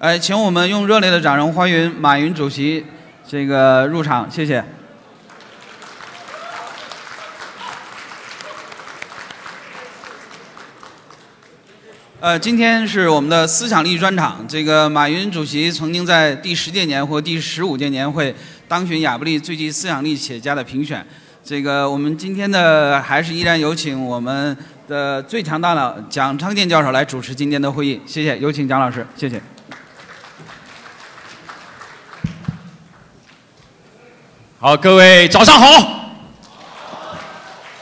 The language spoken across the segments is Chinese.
哎，请我们用热烈的掌声欢迎马云主席这个入场，谢谢。呃，今天是我们的思想力专场。这个马云主席曾经在第十届年或第十五届年会当选亚布力最具思想力企业家的评选。这个我们今天的还是依然有请我们的最强大脑蒋昌建教授来主持今天的会议。谢谢，有请蒋老师，谢谢。好，各位早上好。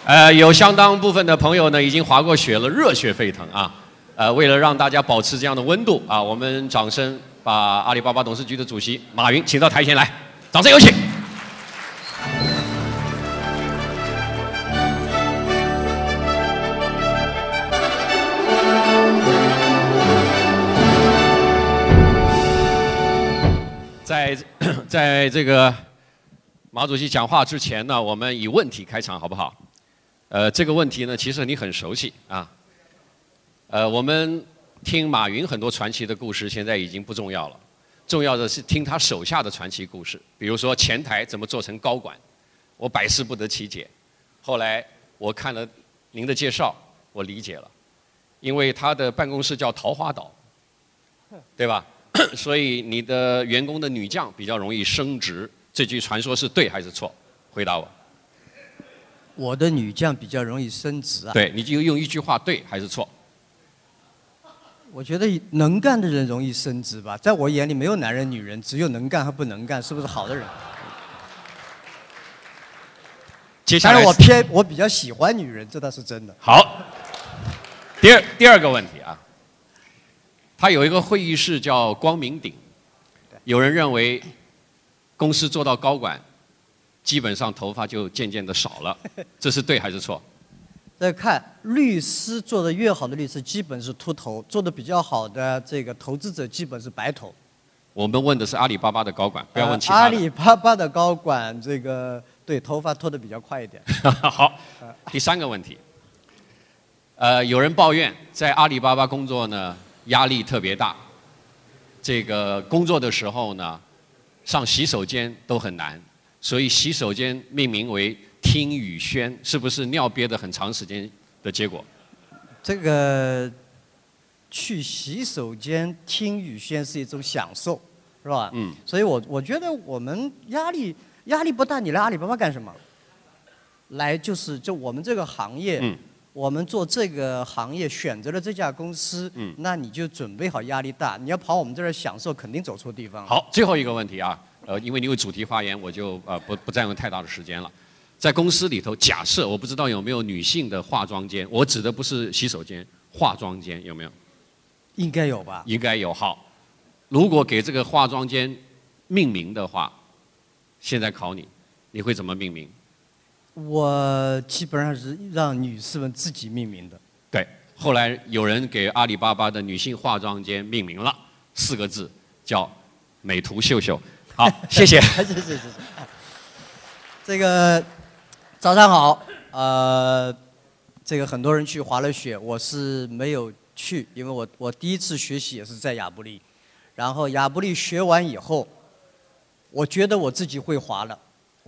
呃，有相当部分的朋友呢已经滑过雪了，热血沸腾啊。呃，为了让大家保持这样的温度啊，我们掌声把阿里巴巴董事局的主席马云请到台前来，掌声有请。在 在这个马主席讲话之前呢，我们以问题开场好不好？呃，这个问题呢，其实你很熟悉啊。呃，我们听马云很多传奇的故事，现在已经不重要了。重要的是听他手下的传奇故事，比如说前台怎么做成高管，我百思不得其解。后来我看了您的介绍，我理解了，因为他的办公室叫桃花岛，对吧？所以你的员工的女将比较容易升职，这句传说是对还是错？回答我。我的女将比较容易升职啊。对，你就用一句话对还是错？我觉得能干的人容易升职吧，在我眼里没有男人女人，只有能干和不能干，是不是好的人？接下来我偏我比较喜欢女人，这倒是真的。好，第二第二个问题啊，他有一个会议室叫光明顶，有人认为公司做到高管，基本上头发就渐渐的少了，这是对还是错？再看律师做的越好的律师，基本是秃头；做的比较好的这个投资者，基本是白头。我们问的是阿里巴巴的高管，不要问其他呃阿。里巴巴的高管，这个对头发脱的比较快一点。好，第三个问题，呃，有人抱怨在阿里巴巴工作呢，压力特别大，这个工作的时候呢，上洗手间都很难，所以洗手间命名为听雨轩，是不是尿憋的很长时间的结果？这个去洗手间听雨轩是一种享受，是吧？嗯。所以我我觉得我们压力压力不大，你来阿里巴巴干什么？来就是就我们这个行业，嗯我们做这个行业选择了这家公司，嗯那你就准备好压力大。你要跑我们这儿享受，肯定走错地方。好，最后一个问题啊，呃，因为你有主题发言，我就呃不不占用太大的时间了。在公司里头，假设我不知道有没有女性的化妆间，我指的不是洗手间，化妆间有没有？应该有吧？应该有。好，如果给这个化妆间命名的话，现在考你，你会怎么命名？我基本上是让女士们自己命名的。对，后来有人给阿里巴巴的女性化妆间命名了，四个字叫“美图秀秀”。好，谢谢。谢谢谢谢。这个早上好，呃，这个很多人去滑了雪，我是没有去，因为我我第一次学习也是在亚布力，然后亚布力学完以后，我觉得我自己会滑了，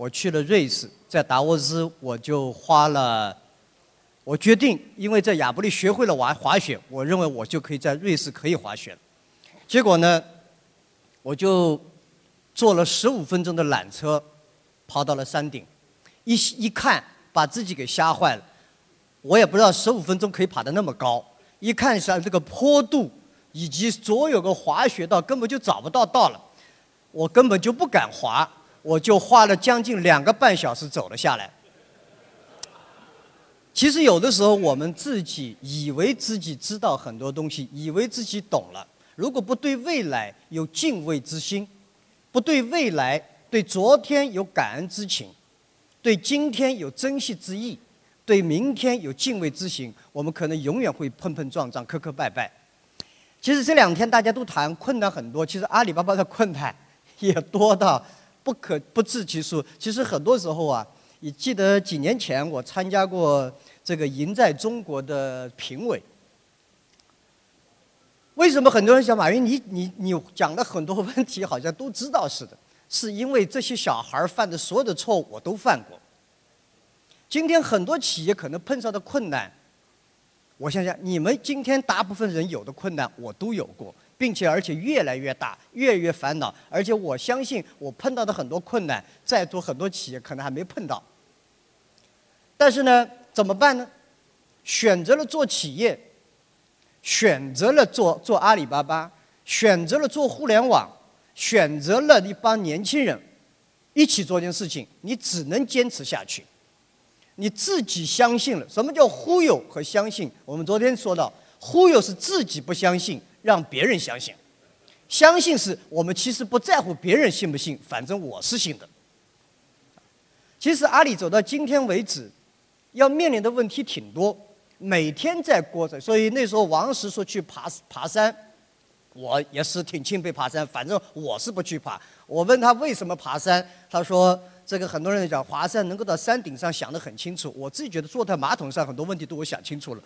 我去了瑞士，在达沃斯我就花了。我决定，因为在亚布力学会了滑滑雪，我认为我就可以在瑞士可以滑雪了。结果呢，我就坐了十五分钟的缆车，跑到了山顶，一一看把自己给吓坏了。我也不知道十五分钟可以爬得那么高，一看上这个坡度以及所有个滑雪道根本就找不到道了，我根本就不敢滑，我就花了将近两个半小时走了下来。其实有的时候我们自己以为自己知道很多东西，以为自己懂了，如果不对未来有敬畏之心，不对未来、对昨天有感恩之情，对今天有珍惜之意，对明天有敬畏之心，我们可能永远会碰碰撞撞、磕磕绊绊。其实这两天大家都谈困难很多，其实阿里巴巴的困难也多到不可不计其数。其实很多时候啊，你记得几年前我参加过这个赢在中国的评委，为什么很多人想马云？你你你讲的很多问题好像都知道似的，是因为这些小孩犯的所有的错误我都犯过。今天很多企业可能碰上的困难，我想想，你们今天大部分人有的困难我都有过，并且而且越来越大，越来越烦恼，而且我相信我碰到的很多困难，在座很多企业可能还没碰到。但是呢，怎么办呢？选择了做企业。选择了做做阿里巴巴，选择了做互联网，选择了一帮年轻人一起做件事情，你只能坚持下去。你自己相信了，什么叫忽悠和相信？我们昨天说到，忽悠是自己不相信，让别人相信；相信是我们其实不在乎别人信不信，反正我是信的。其实阿里走到今天为止，要面临的问题挺多。每天在过着，所以那时候王石说去爬爬山，我也是挺钦佩爬山。反正我是不去爬。我问他为什么爬山，他说这个很多人讲华山能够到山顶上想得很清楚。我自己觉得坐在马桶上很多问题都我想清楚了。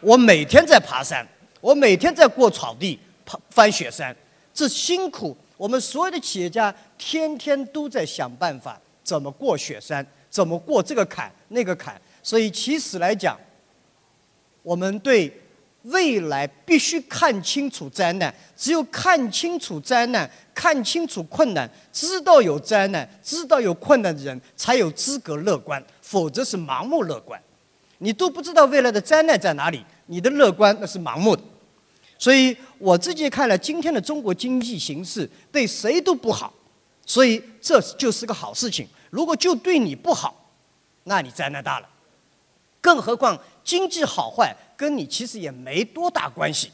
我每天在爬山，我每天在过草地、爬翻雪山，这辛苦。我们所有的企业家天天都在想办法怎么过雪山，怎么过这个坎那个坎。所以其实来讲。我们对未来必须看清楚灾难，只有看清楚灾难、看清楚困难，知道有灾难、知道有困难的人，才有资格乐观，否则是盲目乐观。你都不知道未来的灾难在哪里，你的乐观那是盲目的。所以我自己看来，今天的中国经济形势对谁都不好，所以这就是个好事情。如果就对你不好，那你灾难大了。更何况经济好坏跟你其实也没多大关系。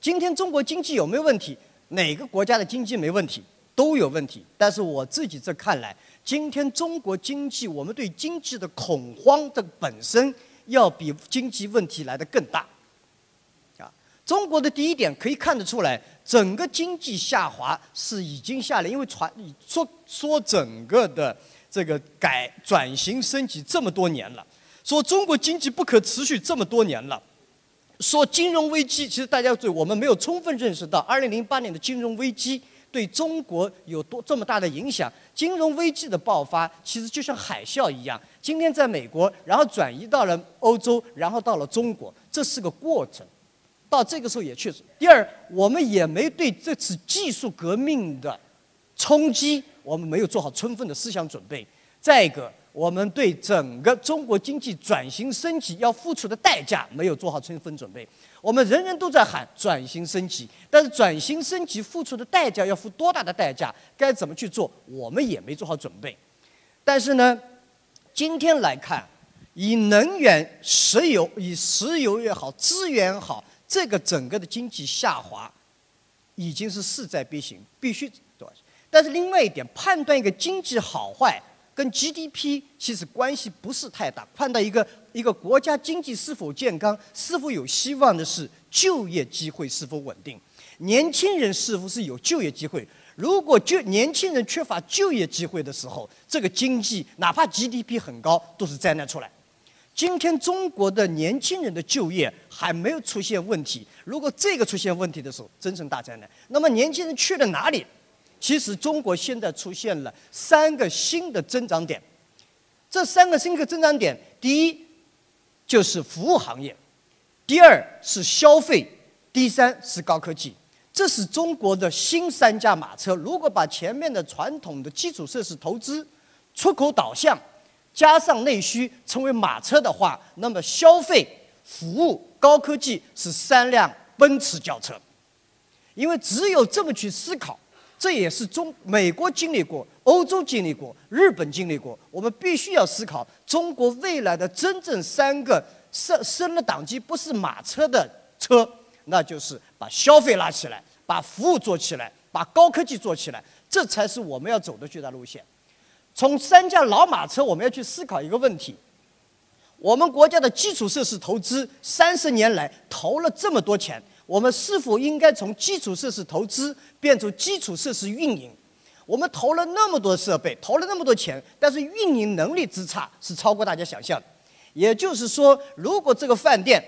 今天中国经济有没有问题？哪个国家的经济没问题？都有问题。但是我自己这看来，今天中国经济，我们对经济的恐慌的本身要比经济问题来的更大。中国的第一点可以看得出来，整个经济下滑是已经下来，因为传说说整个的这个改转型升级这么多年了。说中国经济不可持续这么多年了，说金融危机，其实大家对我们没有充分认识到，二零零八年的金融危机对中国有多这么大的影响。金融危机的爆发其实就像海啸一样，今天在美国，然后转移到了欧洲，然后到了中国，这是个过程。到这个时候也确实。第二，我们也没对这次技术革命的冲击，我们没有做好充分的思想准备。再一个。我们对整个中国经济转型升级要付出的代价没有做好充分准备。我们人人都在喊转型升级，但是转型升级付出的代价要付多大的代价？该怎么去做？我们也没做好准备。但是呢，今天来看，以能源、石油，以石油也好，资源也好，这个整个的经济下滑已经是势在必行，必须但是另外一点，判断一个经济好坏。跟 GDP 其实关系不是太大，判断一个一个国家经济是否健康、是否有希望的是就业机会是否稳定，年轻人是否是有就业机会。如果就年轻人缺乏就业机会的时候，这个经济哪怕 GDP 很高都是灾难出来。今天中国的年轻人的就业还没有出现问题，如果这个出现问题的时候，真成大灾难。那么年轻人去了哪里？其实中国现在出现了三个新的增长点，这三个新的增长点，第一就是服务行业，第二是消费，第三是高科技。这是中国的新三驾马车。如果把前面的传统的基础设施投资、出口导向，加上内需成为马车的话，那么消费、服务、高科技是三辆奔驰轿车。因为只有这么去思考。这也是中美国经历过，欧洲经历过，日本经历过。我们必须要思考中国未来的真正三个升升了档级，不是马车的车，那就是把消费拉起来，把服务做起来，把高科技做起来，这才是我们要走的巨大路线。从三驾老马车，我们要去思考一个问题：我们国家的基础设施投资三十年来投了这么多钱。我们是否应该从基础设施投资变成基础设施运营？我们投了那么多设备，投了那么多钱，但是运营能力之差是超过大家想象的。也就是说，如果这个饭店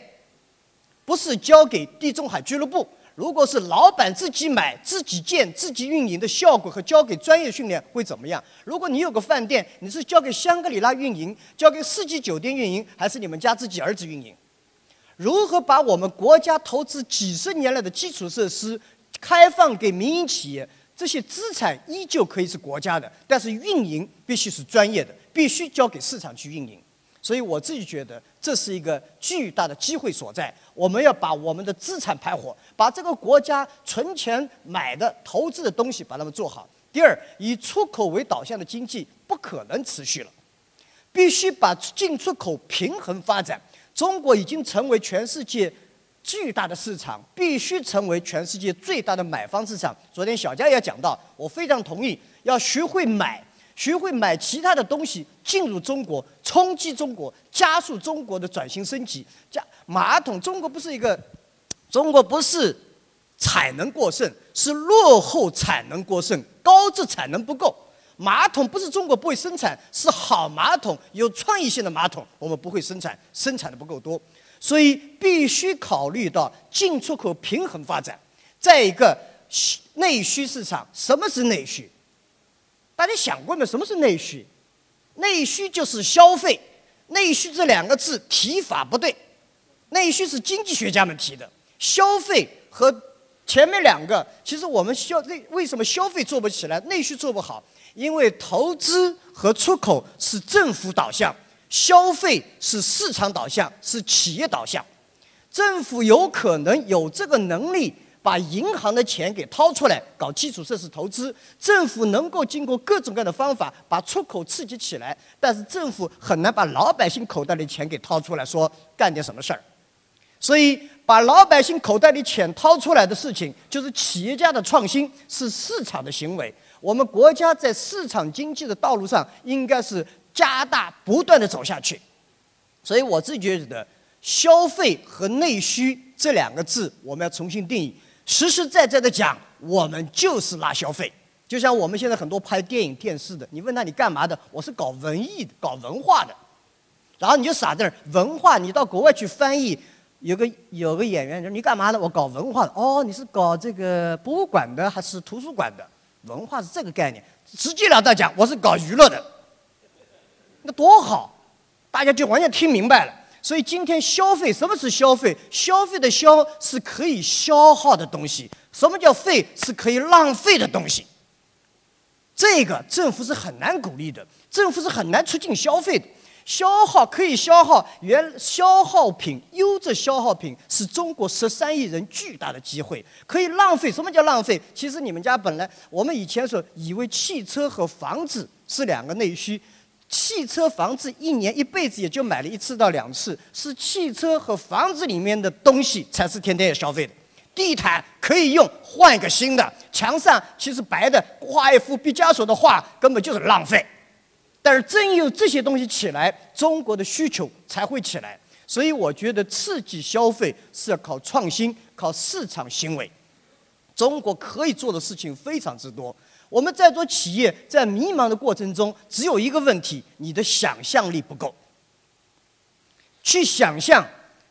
不是交给地中海俱乐部，如果是老板自己买、自己建、自己运营的效果和交给专业训练会怎么样？如果你有个饭店，你是交给香格里拉运营、交给四季酒店运营，还是你们家自己儿子运营？如何把我们国家投资几十年来的基础设施开放给民营企业？这些资产依旧可以是国家的，但是运营必须是专业的，必须交给市场去运营。所以我自己觉得这是一个巨大的机会所在。我们要把我们的资产盘活，把这个国家存钱买的、投资的东西把它们做好。第二，以出口为导向的经济不可能持续了，必须把进出口平衡发展。中国已经成为全世界巨大的市场，必须成为全世界最大的买方市场。昨天小佳也讲到，我非常同意，要学会买。学会买其他的东西进入中国，冲击中国，加速中国的转型升级。加马桶，中国不是一个，中国不是产能过剩，是落后产能过剩，高质产能不够。马桶不是中国不会生产，是好马桶有创意性的马桶我们不会生产，生产的不够多，所以必须考虑到进出口平衡发展。再一个，内需市场，什么是内需？大家想过没？什么是内需？内需就是消费。内需这两个字提法不对，内需是经济学家们提的。消费和前面两个，其实我们消内为什么消费做不起来，内需做不好？因为投资和出口是政府导向，消费是市场导向，是企业导向。政府有可能有这个能力。把银行的钱给掏出来搞基础设施投资，政府能够经过各种各样的方法把出口刺激起来，但是政府很难把老百姓口袋里钱给掏出来，说干点什么事儿。所以，把老百姓口袋里钱掏出来的事情，就是企业家的创新，是市场的行为。我们国家在市场经济的道路上，应该是加大不断的走下去。所以，我自己觉得，消费和内需这两个字，我们要重新定义。实实在在的讲，我们就是拉消费。就像我们现在很多拍电影、电视的，你问他你干嘛的？我是搞文艺的，搞文化的。然后你就傻在那儿，文化你到国外去翻译，有个有个演员说你干嘛的？我搞文化的。哦，你是搞这个博物馆的还是图书馆的？文化是这个概念，直截了当讲，我是搞娱乐的。那多好，大家就完全听明白了。所以今天消费，什么是消费？消费的消是可以消耗的东西，什么叫费？是可以浪费的东西。这个政府是很难鼓励的，政府是很难促进消费的。消耗可以消耗，原消耗品、优质消耗品是中国十三亿人巨大的机会。可以浪费，什么叫浪费？其实你们家本来，我们以前说以为汽车和房子是两个内需。汽车、房子一年一辈子也就买了一次到两次，是汽车和房子里面的东西才是天天要消费的。地毯可以用，换一个新的。墙上其实白的，画一幅毕加索的画根本就是浪费。但是真有这些东西起来，中国的需求才会起来。所以我觉得刺激消费是要靠创新、靠市场行为。中国可以做的事情非常之多。我们在做企业，在迷茫的过程中，只有一个问题：你的想象力不够。去想象，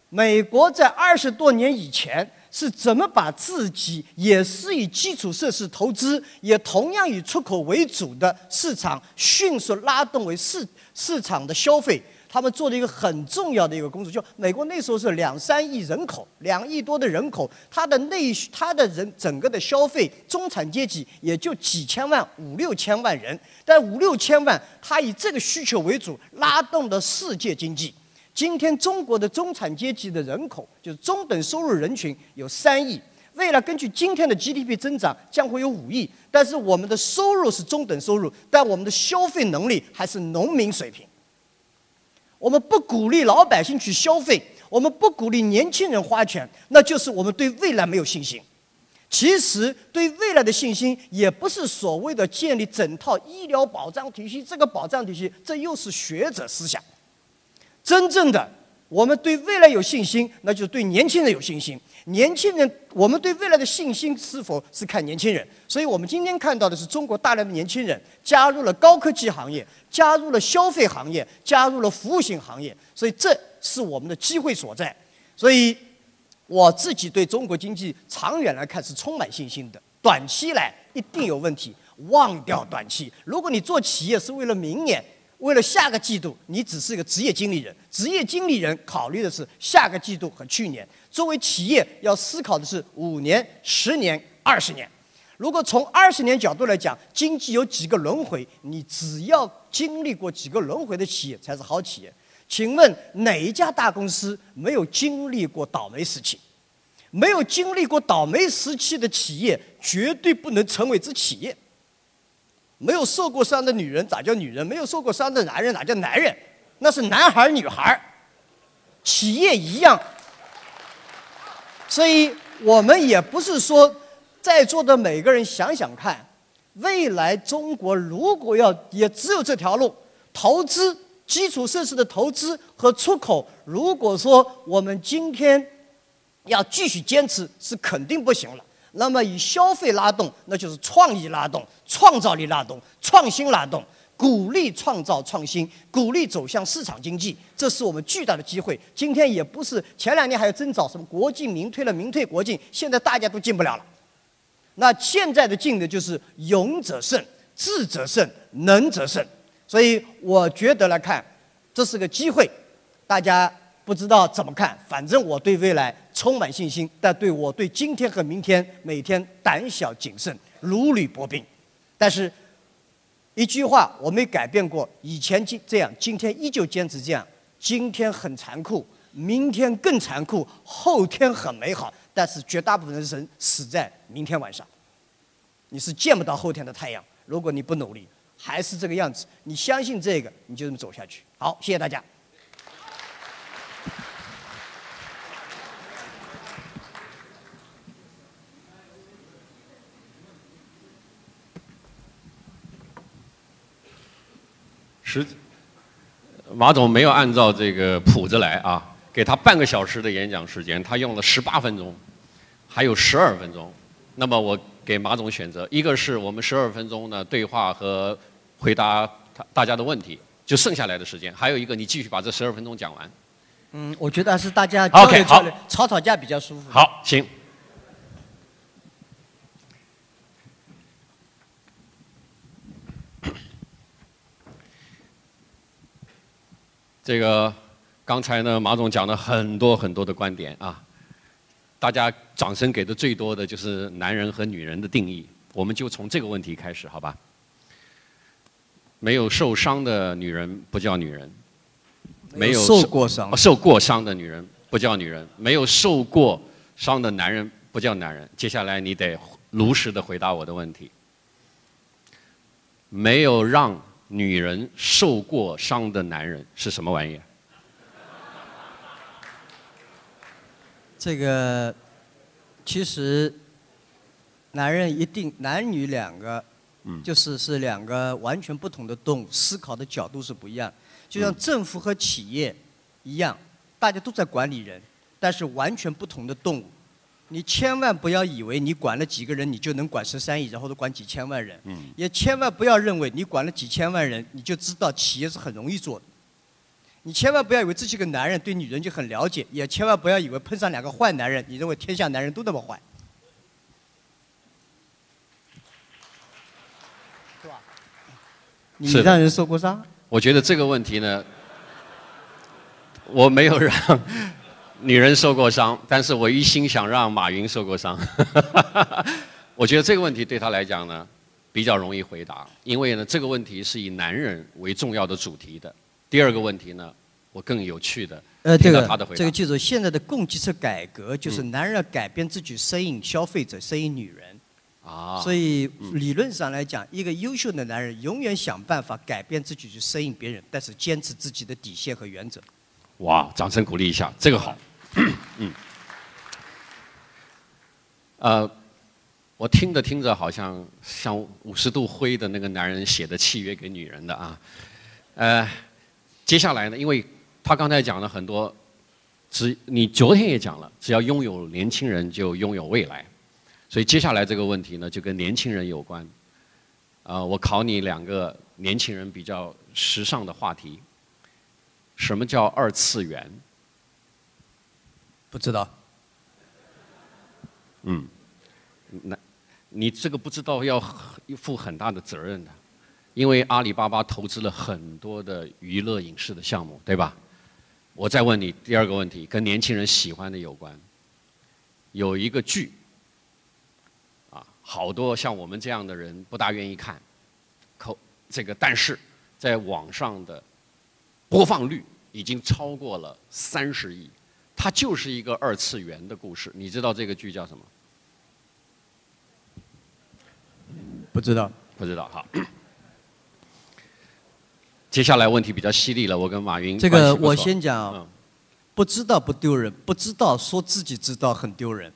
美国在二十多年以前是怎么把自己也是以基础设施投资，也同样以出口为主的市场，迅速拉动为市市场的消费。他们做了一个很重要的一个工作，就美国那时候是两三亿人口，两亿多的人口，它的内需，它的人整个的消费，中产阶级也就几千万，五六千万人，但五六千万，它以这个需求为主，拉动的世界经济。今天中国的中产阶级的人口，就是中等收入人群有三亿，未来根据今天的 GDP 增长，将会有五亿，但是我们的收入是中等收入，但我们的消费能力还是农民水平。我们不鼓励老百姓去消费，我们不鼓励年轻人花钱，那就是我们对未来没有信心。其实对未来的信心，也不是所谓的建立整套医疗保障体系，这个保障体系，这又是学者思想。真正的。我们对未来有信心，那就是对年轻人有信心。年轻人，我们对未来的信心是否是看年轻人？所以我们今天看到的是中国大量的年轻人加入了高科技行业，加入了消费行业，加入了服务性行业。所以这是我们的机会所在。所以，我自己对中国经济长远来看是充满信心的，短期来一定有问题，忘掉短期。如果你做企业是为了明年，为了下个季度，你只是一个职业经理人，职业经理人考虑的是下个季度和去年。作为企业要思考的是五年、十年、二十年。如果从二十年角度来讲，经济有几个轮回，你只要经历过几个轮回的企业才是好企业。请问哪一家大公司没有经历过倒霉时期？没有经历过倒霉时期的企业，绝对不能成为之企业。没有受过伤的女人咋叫女人？没有受过伤的男人哪叫男人？那是男孩儿女孩儿。企业一样，所以我们也不是说在座的每个人想想看，未来中国如果要也只有这条路，投资。基础设施的投资和出口，如果说我们今天要继续坚持，是肯定不行了。那么以消费拉动，那就是创意拉动、创造力拉动、创新拉动，鼓励创造创新，鼓励走向市场经济，这是我们巨大的机会。今天也不是前两年还有争找什么国进民退了，民退国进，现在大家都进不了了。那现在的进的就是勇者胜、智者胜、能者胜。所以我觉得来看，这是个机会，大家不知道怎么看，反正我对未来充满信心，但对我对今天和明天每天胆小谨慎，如履薄冰。但是，一句话我没改变过，以前就这样，今天依旧坚持这样。今天很残酷，明天更残酷，后天很美好，但是绝大部分人死在明天晚上，你是见不到后天的太阳。如果你不努力。还是这个样子，你相信这个，你就这么走下去。好，谢谢大家。实，马总没有按照这个谱子来啊，给他半个小时的演讲时间，他用了十八分钟，还有十二分钟。那么我给马总选择，一个是我们十二分钟的对话和。回答他大家的问题，就剩下来的时间，还有一个你继续把这十二分钟讲完。嗯，我觉得还是大家交流交流，吵吵架比较舒服。好，行。这个刚才呢，马总讲了很多很多的观点啊，大家掌声给的最多的就是男人和女人的定义，我们就从这个问题开始，好吧？没有受伤的女人不叫女人，没有受过伤受过伤的女人不叫女人，没有受过伤的男人不叫男人。接下来你得如实的回答我的问题。没有让女人受过伤的男人是什么玩意？这个其实男人一定男女两个。就是是两个完全不同的动物，思考的角度是不一样。就像政府和企业一样，大家都在管理人，但是完全不同的动物。你千万不要以为你管了几个人，你就能管十三亿，然后都管几千万人。也千万不要认为你管了几千万人，你就知道企业是很容易做的。你千万不要以为自己个男人对女人就很了解，也千万不要以为碰上两个坏男人，你认为天下男人都那么坏。你让人受过伤？我觉得这个问题呢，我没有让女人受过伤，但是我一心想让马云受过伤。我觉得这个问题对他来讲呢，比较容易回答，因为呢，这个问题是以男人为重要的主题的。第二个问题呢，我更有趣的听到他的回答。这个记住，现在的供给侧改革就是男人要改变自己，适应消费者，适应女人。啊，所以理论上来讲，一个优秀的男人永远想办法改变自己去适应别人，但是坚持自己的底线和原则。哇，掌声鼓励一下，这个好。嗯。呃，我听着听着，好像像五十度灰的那个男人写的契约给女人的啊。呃，接下来呢，因为他刚才讲了很多，只你昨天也讲了，只要拥有年轻人，就拥有未来。所以接下来这个问题呢，就跟年轻人有关。啊，我考你两个年轻人比较时尚的话题。什么叫二次元？不知道。嗯，那，你这个不知道要负很大的责任的，因为阿里巴巴投资了很多的娱乐影视的项目，对吧？我再问你第二个问题，跟年轻人喜欢的有关。有一个剧，啊，好多像我们这样的人不大愿意看，可这个，但是在网上的播放率已经超过了三十亿。它就是一个二次元的故事，你知道这个剧叫什么？不知道，不知道。好，接下来问题比较犀利了，我跟马云这个我先讲，不知道不丢人，不知道说自己知道很丢人。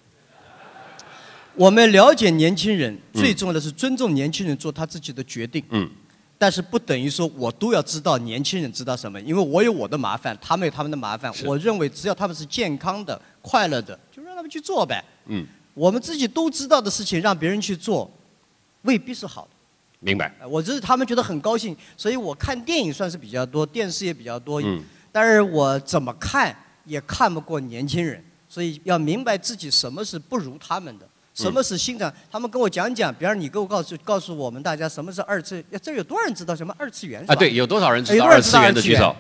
我们了解年轻人，最重要的是尊重年轻人做他自己的决定。嗯。但是不等于说我都要知道年轻人知道什么，因为我有我的麻烦，他们有他们的麻烦。我认为只要他们是健康的、快乐的，就让他们去做呗。嗯。我们自己都知道的事情，让别人去做，未必是好的。明白。我只是他们觉得很高兴，所以我看电影算是比较多，电视也比较多。嗯。但是我怎么看也看不过年轻人，所以要明白自己什么是不如他们的。什么是新的？他们跟我讲讲，比方你给我告诉告诉我们大家什么是二次？这有多少人知道什么二次元？啊，对，有多少人知道二次元的举手？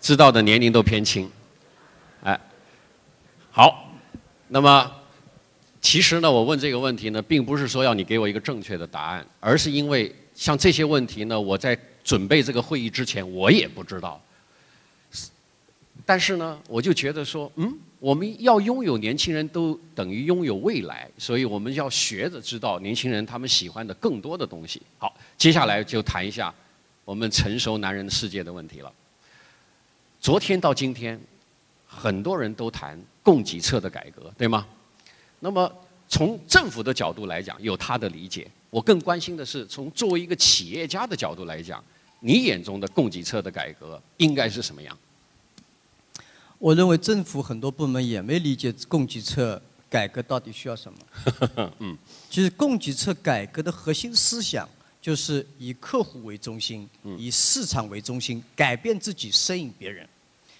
知道的年龄都偏轻。哎，好，那么其实呢，我问这个问题呢，并不是说要你给我一个正确的答案，而是因为像这些问题呢，我在准备这个会议之前，我也不知道。但是呢，我就觉得说，嗯。我们要拥有年轻人都等于拥有未来，所以我们要学着知道年轻人他们喜欢的更多的东西。好，接下来就谈一下我们成熟男人的世界的问题了。昨天到今天，很多人都谈供给侧的改革，对吗？那么从政府的角度来讲，有他的理解。我更关心的是，从作为一个企业家的角度来讲，你眼中的供给侧的改革应该是什么样？我认为政府很多部门也没理解供给侧改革到底需要什么。嗯，其实供给侧改革的核心思想就是以客户为中心，以市场为中心，改变自己，适应别人。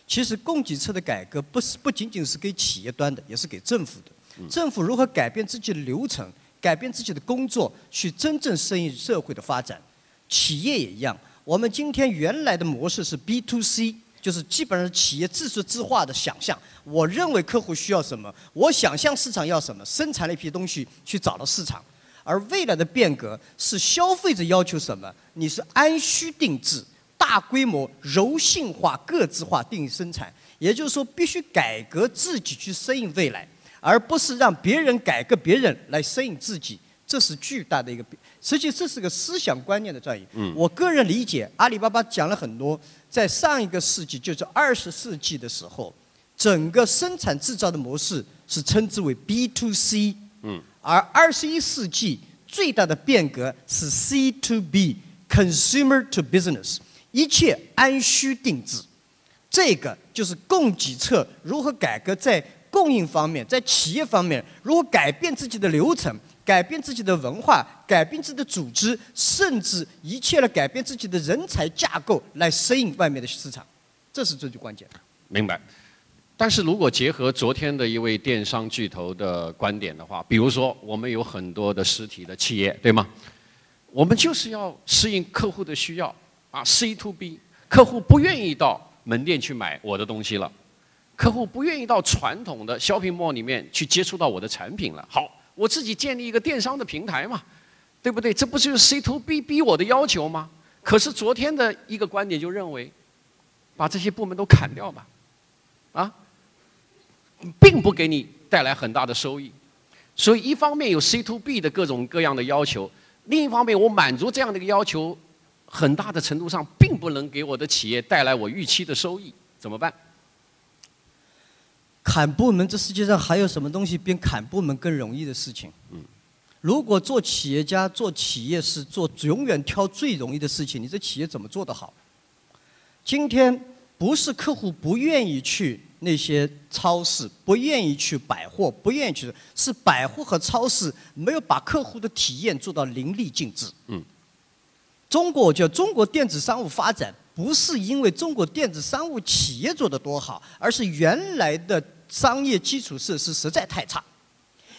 其实供给侧的改革不是不仅仅是给企业端的，也是给政府的。政府如何改变自己的流程，改变自己的工作，去真正适应社会的发展？企业也一样。我们今天原来的模式是 B to C。就是基本上企业自说自话的想象，我认为客户需要什么，我想象市场要什么，生产了一批东西去找到市场。而未来的变革是消费者要求什么，你是按需定制、大规模、柔性化、个自化定义生产。也就是说，必须改革自己去适应未来，而不是让别人改革别人来适应自己。这是巨大的一个，实际这是个思想观念的转移。我个人理解，阿里巴巴讲了很多。在上一个世纪，就是二十世纪的时候，整个生产制造的模式是称之为 B to C，嗯，而二十一世纪最大的变革是 C to B，Consumer to Business，一切按需定制，这个就是供给侧如何改革在供应方面，在企业方面如何改变自己的流程。改变自己的文化，改变自己的组织，甚至一切的改变自己的人才架构，来适应外面的市场，这是最最关键的。明白。但是如果结合昨天的一位电商巨头的观点的话，比如说我们有很多的实体的企业，对吗？我们就是要适应客户的需要啊，C to B，客户不愿意到门店去买我的东西了，客户不愿意到传统的 shopping mall 里面去接触到我的产品了。好。我自己建立一个电商的平台嘛，对不对？这不就是 C to B 逼我的要求吗？可是昨天的一个观点就认为，把这些部门都砍掉吧，啊，并不给你带来很大的收益。所以一方面有 C to B 的各种各样的要求，另一方面我满足这样的一个要求，很大的程度上并不能给我的企业带来我预期的收益，怎么办？砍部门，这世界上还有什么东西比砍部门更容易的事情？嗯，如果做企业家、做企业是做永远挑最容易的事情，你这企业怎么做得好？今天不是客户不愿意去那些超市，不愿意去百货，不愿意去，是百货和超市没有把客户的体验做到淋漓尽致。嗯，中国叫中国电子商务发展。不是因为中国电子商务企业做得多好，而是原来的商业基础设施实在太差。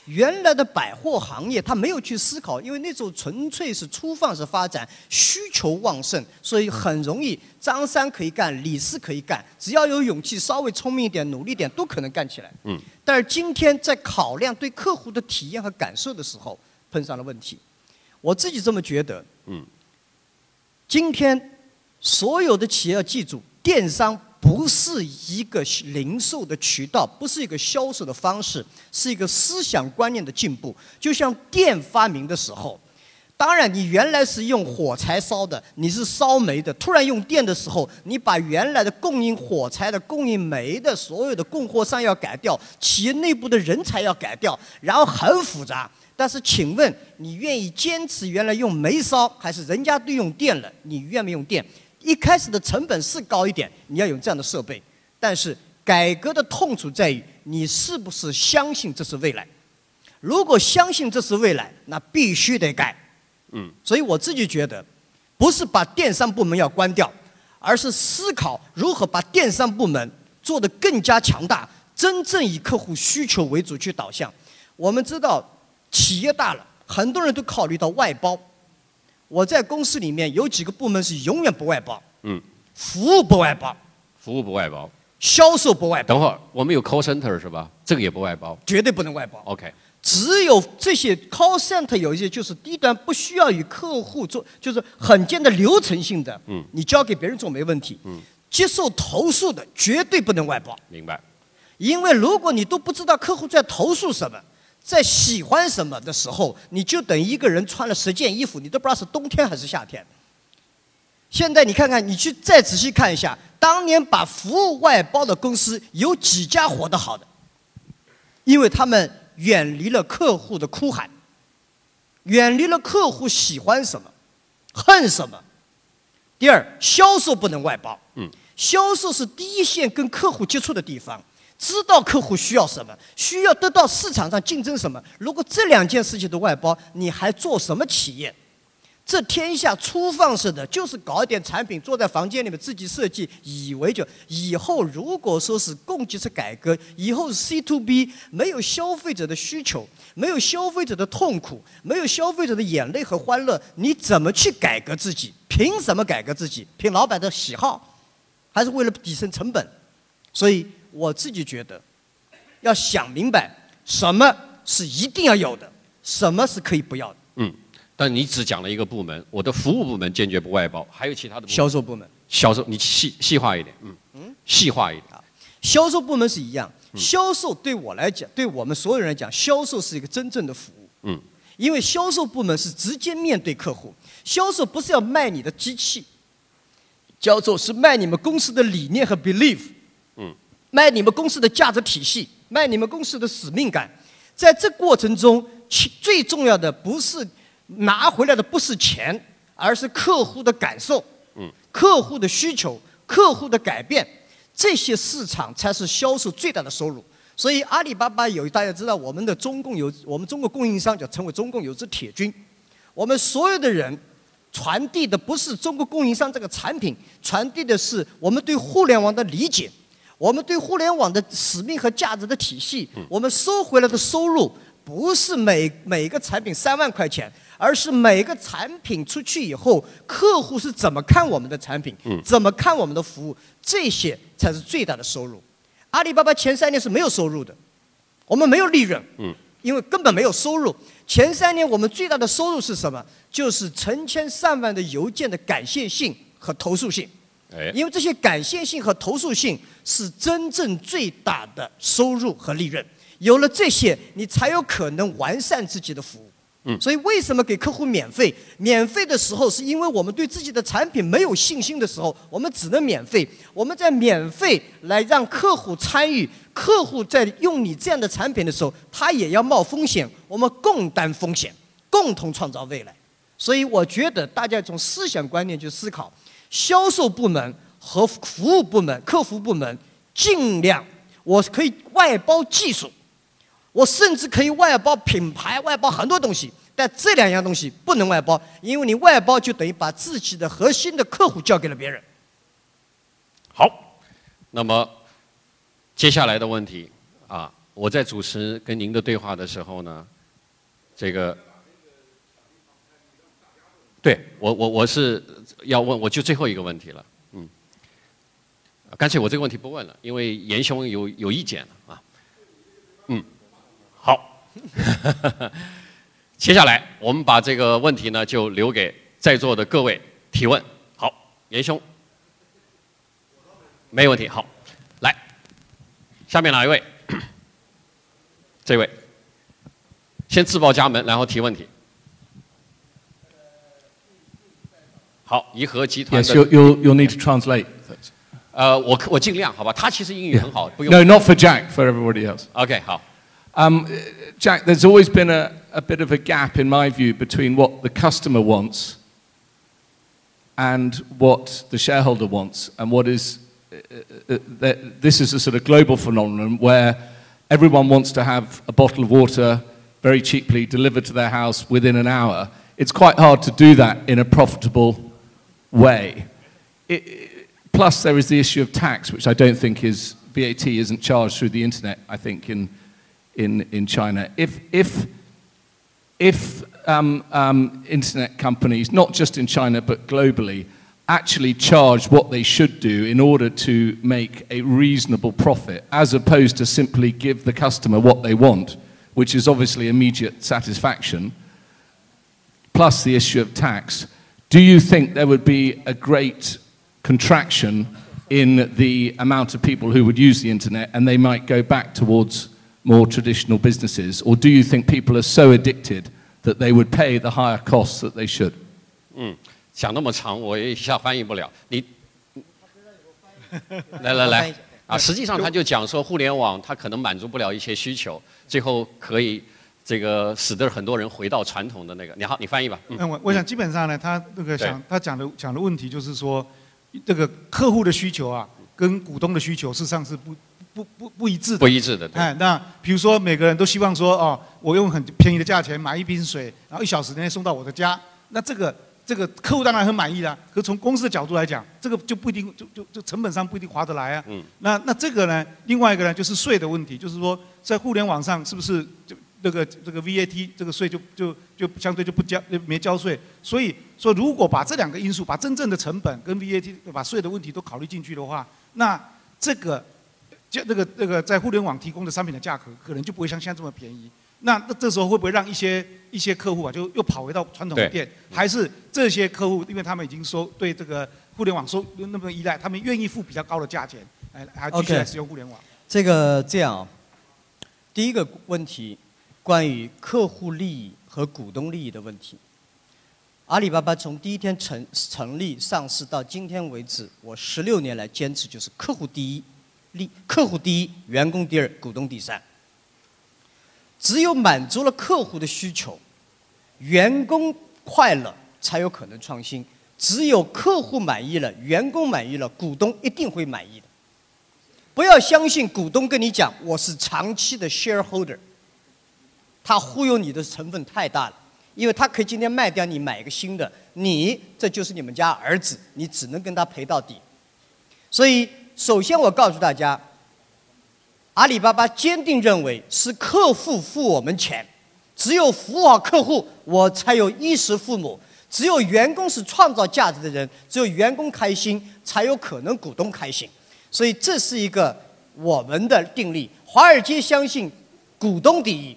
原来的百货行业，他没有去思考，因为那时候纯粹是粗放式发展，需求旺盛，所以很容易张三可以干，李四可以干，只要有勇气，稍微聪明一点，努力点，都可能干起来。嗯。但是今天在考量对客户的体验和感受的时候，碰上了问题。我自己这么觉得。嗯。今天所有的企业要记住，电商。不是一个零售的渠道，不是一个销售的方式，是一个思想观念的进步。就像电发明的时候，当然你原来是用火柴烧的，你是烧煤的，突然用电的时候，你把原来的供应火柴的、供应煤的所有的供货商要改掉，企业内部的人才要改掉，然后很复杂。但是，请问你愿意坚持原来用煤烧，还是人家都用电了，你愿不愿意用电？一开始的成本是高一点，你要有这样的设备，但是改革的痛处在于你是不是相信这是未来。如果相信这是未来，那必须得改。嗯，所以我自己觉得，不是把电商部门要关掉，而是思考如何把电商部门做得更加强大，真正以客户需求为主去导向。我们知道，企业大了，很多人都考虑到外包。我在公司里面有几个部门是永远不外包，嗯，服务不外包，服务不外包，销售不外包。等会儿我们有 call center 是吧？这个也不外包，绝对不能外包。OK，只有这些 call center 有一些就是低端，不需要与客户做，就是很简单流程性的，嗯，你交给别人做没问题，嗯，接受投诉的绝对不能外包，明白。因为如果你都不知道客户在投诉什么。在喜欢什么的时候，你就等一个人穿了十件衣服，你都不知道是冬天还是夏天。现在你看看，你去再仔细看一下，当年把服务外包的公司有几家活得好的？因为他们远离了客户的哭喊，远离了客户喜欢什么、恨什么。第二，销售不能外包。嗯，销售是第一线跟客户接触的地方。知道客户需要什么，需要得到市场上竞争什么。如果这两件事情都外包，你还做什么企业？这天下粗放式的，就是搞一点产品，坐在房间里面自己设计，以为就以后如果说是供给侧改革，以后 C to B 没有消费者的需求，没有消费者的痛苦，没有消费者的眼泪和欢乐，你怎么去改革自己？凭什么改革自己？凭老板的喜好，还是为了提升成本？所以。我自己觉得，要想明白什么是一定要有的，什么是可以不要的。嗯，但你只讲了一个部门，我的服务部门坚决不外包，还有其他的部门。销售部门。销售，你细细化一点，嗯嗯，细化一点。啊，销售部门是一样，销售对我来讲，对我们所有人来讲，销售是一个真正的服务。嗯，因为销售部门是直接面对客户，销售不是要卖你的机器，销售是卖你们公司的理念和 belief。卖你们公司的价值体系，卖你们公司的使命感，在这过程中，最重要的不是拿回来的不是钱，而是客户的感受，嗯，客户的需求，客户的改变，这些市场才是销售最大的收入。所以阿里巴巴有大家知道，我们的中共有我们中国供应商就成为中共有支铁军，我们所有的人传递的不是中国供应商这个产品，传递的是我们对互联网的理解。我们对互联网的使命和价值的体系，我们收回来的收入不是每每个产品三万块钱，而是每个产品出去以后，客户是怎么看我们的产品，怎么看我们的服务，这些才是最大的收入。阿里巴巴前三年是没有收入的，我们没有利润，因为根本没有收入。前三年我们最大的收入是什么？就是成千上万的邮件的感谢信和投诉信。因为这些感谢性和投诉性是真正最大的收入和利润，有了这些，你才有可能完善自己的服务。嗯，所以为什么给客户免费？免费的时候，是因为我们对自己的产品没有信心的时候，我们只能免费。我们在免费来让客户参与，客户在用你这样的产品的时候，他也要冒风险，我们共担风险，共同创造未来。所以我觉得大家从思想观念去思考。销售部门和服务部门、客服部门尽量，我可以外包技术，我甚至可以外包品牌、外包很多东西，但这两样东西不能外包，因为你外包就等于把自己的核心的客户交给了别人。好，那么接下来的问题啊，我在主持跟您的对话的时候呢，这个，对我我我是要问，我就最后一个问题了，嗯，干脆我这个问题不问了，因为严兄有有意见了啊，嗯，好，接下来我们把这个问题呢就留给在座的各位提问。好，严兄，没问题，好，来，下面哪一位？这位，先自报家门，然后提问题。好，颐和集团 Yes, 的 you'll, you'll, you'll need to translate. 呃，我我尽量好吧，他其实英语很好，不用。 No, not for Jack, for everybody else. OK，好， Um, uh, Jack, there's always been a, a bit of a gap, in my view, between what the customer wants and what the shareholder wants, and what is. Uh, uh, that this is a sort of global phenomenon where everyone wants to have a bottle of water very cheaply delivered to their house within an hour. It's quite hard to do that in a profitable way. It, plus, there is the issue of tax, which I don't think is VAT isn't charged through the internet. I think in in, in China. If, if, if um, um, internet companies, not just in China but globally, actually charge what they should do in order to make a reasonable profit, as opposed to simply give the customer what they want, which is obviously immediate satisfaction, plus the issue of tax, do you think there would be a great contraction in the amount of people who would use the internet and they might go back towards more traditional businesses? Or do you think people are so addicted that they would pay the higher costs that they should? 嗯，讲那么长，我也一下翻译不了。你，来来来，啊，实际上他就讲说，互联网它可能满足不了一些需求，最后可以 这个使得很多人回到传统的那个。你好，你翻译吧。嗯我我想基本上呢，他那个对想他讲的讲的问题就是说，这个客户的需求啊，跟股东的需求事实上是不不不不一致的。不一致的，对。哎，那比如说每个人都希望说，哦，我用很便宜的价钱买一瓶水，然后一小时内送到我的家，那这个这个客户当然很满意啦。可从公司的角度来讲，这个就不一定就就就成本上不一定划得来啊。嗯。那那这个呢，另外一个呢就是税的问题，就是说在互联网上是不是就这个这个 VAT 这个税就就就相对就不交就没交税，所以说如果把这两个因素，把真正的成本跟 VAT 把税的问题都考虑进去的话，那这个就这个这个在互联网提供的商品的价格可能就不会像现在这么便宜。那那这时候会不会让一些一些客户啊，就又跑回到传统的店？还是这些客户，因为他们已经收对这个互联网收那么依赖，他们愿意付比较高的价钱，哎，还继续来使用互联网？这个这样啊，第一个问题，关于客户利益和股东利益的问题。阿里巴巴从第一天成成立上市到今天为止，我十六年来坚持就是客户第一，利客户第一，员工第二，股东第三。只有满足了客户的需求，员工快乐才有可能创新。只有客户满意了，员工满意了，股东一定会满意的。不要相信股东跟你讲我是长期的 shareholder，他忽悠你的成分太大了，因为他可以今天卖掉你买一个新的，你这就是你们家儿子，你只能跟他赔到底。所以，首先我告诉大家，阿里巴巴坚定认为是客户付我们钱，只有服务好客户，我才有衣食父母。只有员工是创造价值的人，只有员工开心，才有可能股东开心。所以这是一个我们的定力。华尔街相信股东第一，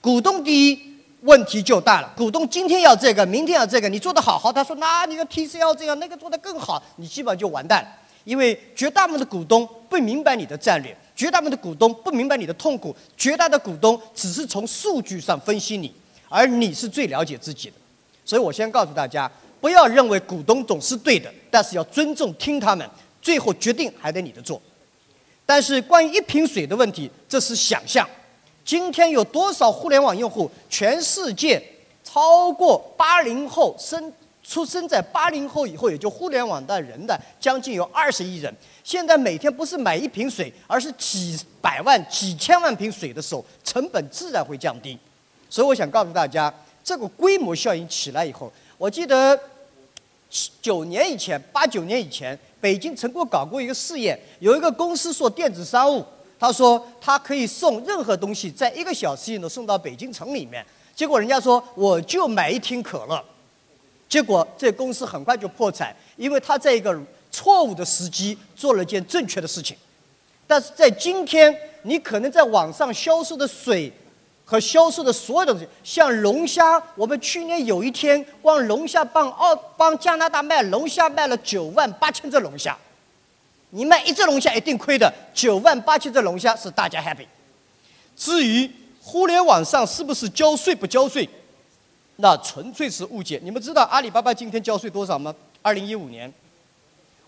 股东第一，问题就大了。股东今天要这个，明天要这个，你做得好好，他说那你的 TCL 这样，那个做得更好，你基本上就完蛋了。因为绝大部分的股东不明白你的战略，绝大部分的股东不明白你的痛苦，绝大的股东只是从数据上分析你，而你是最了解自己的。所以我先告诉大家，不要认为股东总是对的，但是要尊重听他们，最后决定还得你的做。但是关于一瓶水的问题，这是想象。今天有多少互联网用户？全世界超过八零后生出生在八零后以后，也就互联网的人的将近有二十亿人。现在每天不是买一瓶水，而是几百万、几千万瓶水的时候，成本自然会降低。所以我想告诉大家，这个规模效应起来以后，我记得九年以前、八九年以前，北京曾给我搞过一个试验，有一个公司做电子商务，他说他可以送任何东西，在一个小时以内送到北京城里面。结果人家说我就买一听可乐，结果这公司很快就破产，因为他在一个错误的时机做了件正确的事情。但是在今天，你可能在网上销售的水和销售的所有的东西，像龙虾，我们去年有一天光龙虾帮澳帮加拿大卖龙虾卖了九万八千只龙虾，你卖一只龙虾一定亏的，九万八千只龙虾是大家 happy。至于互联网上是不是交税不交税，那纯粹是误解。你们知道阿里巴巴今天交税多少吗？二零一五年。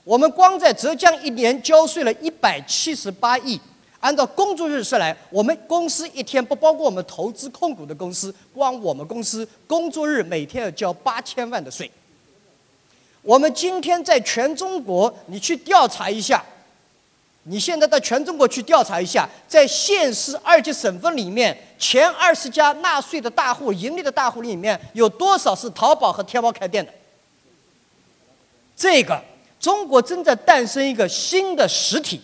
我们光在浙江一年交税了一百七十八亿，按照工作日算来，我们公司一天不包括我们投资控股的公司，光我们公司工作日每天要交八千万的税。我们今天在全中国，你去调查一下，你现在到全中国去调查一下，在县市二级省份里面，前二十家纳税的大户、盈利的大户里面，有多少是淘宝和天猫开店的？这个。中国正在诞生一个新的实体，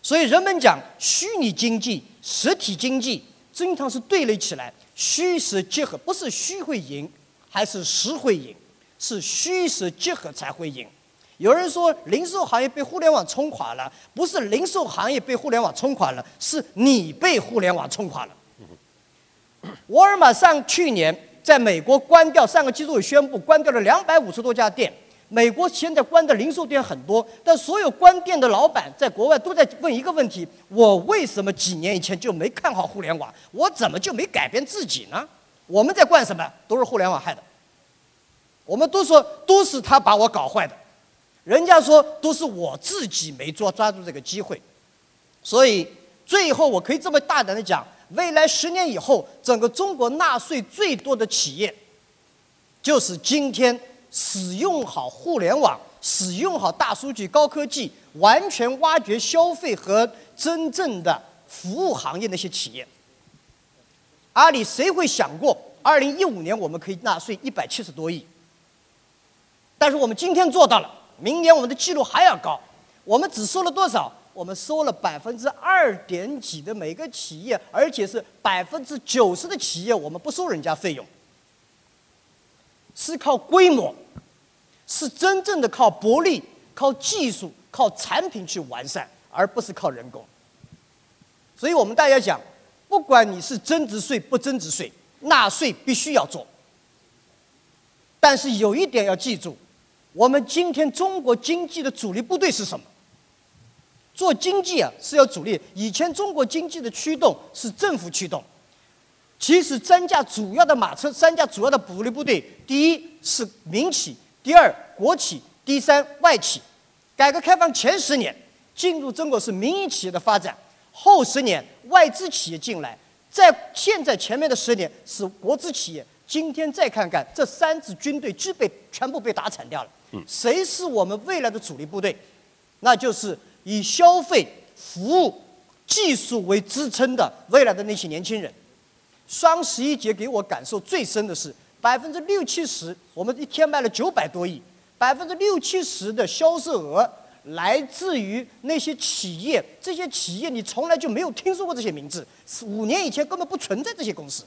所以人们讲虚拟经济、实体经济经常是对立起来，虚实结合，不是虚会赢，还是实会赢，是虚实结合才会赢。有人说零售行业被互联网冲垮了，不是零售行业被互联网冲垮了，是你被互联网冲垮了。沃尔玛上去年在美国关掉，上个季度宣布关掉了两百五十多家店。美国现在关的零售店很多，但所有关店的老板在国外都在问一个问题：我为什么几年以前就没看好互联网？我怎么就没改变自己呢？我们在干什么？都是互联网害的。我们都说都是他把我搞坏的，人家说都是我自己没抓抓住这个机会。所以最后我可以这么大胆的讲：未来十年以后，整个中国纳税最多的企业，就是今天。使用好互联网，使用好大数据、高科技，完全挖掘消费和真正的服务行业那些企业。阿里谁会想过，二零一五年我们可以纳税一百七十多亿？但是我们今天做到了，明年我们的记录还要高。我们只收了多少？我们收了百分之二点几的每个企业，而且是百分之九十的企业我们不收人家费用。是靠规模，是真正的靠薄利、靠技术、靠产品去完善，而不是靠人工。所以我们大家讲，不管你是增值税不增值税，纳税必须要做。但是有一点要记住，我们今天中国经济的主力部队是什么？做经济啊是要主力。以前中国经济的驱动是政府驱动。其实三驾主要的马车，三驾主要的主力部队，第一是民企，第二国企，第三外企。改革开放前十年，进入中国是民营企业的发展，后十年外资企业进来，在现在前面的十年是国资企业。今天再看看这三支军队，基本全部被打惨掉了。谁是我们未来的主力部队？那就是以消费、服务、技术为支撑的未来的那些年轻人。双十一节给我感受最深的是，百分之六七十，我们一天卖了九百多亿，百分之六七十的销售额来自于那些企业，这些企业你从来就没有听说过这些名字，五年以前根本不存在这些公司，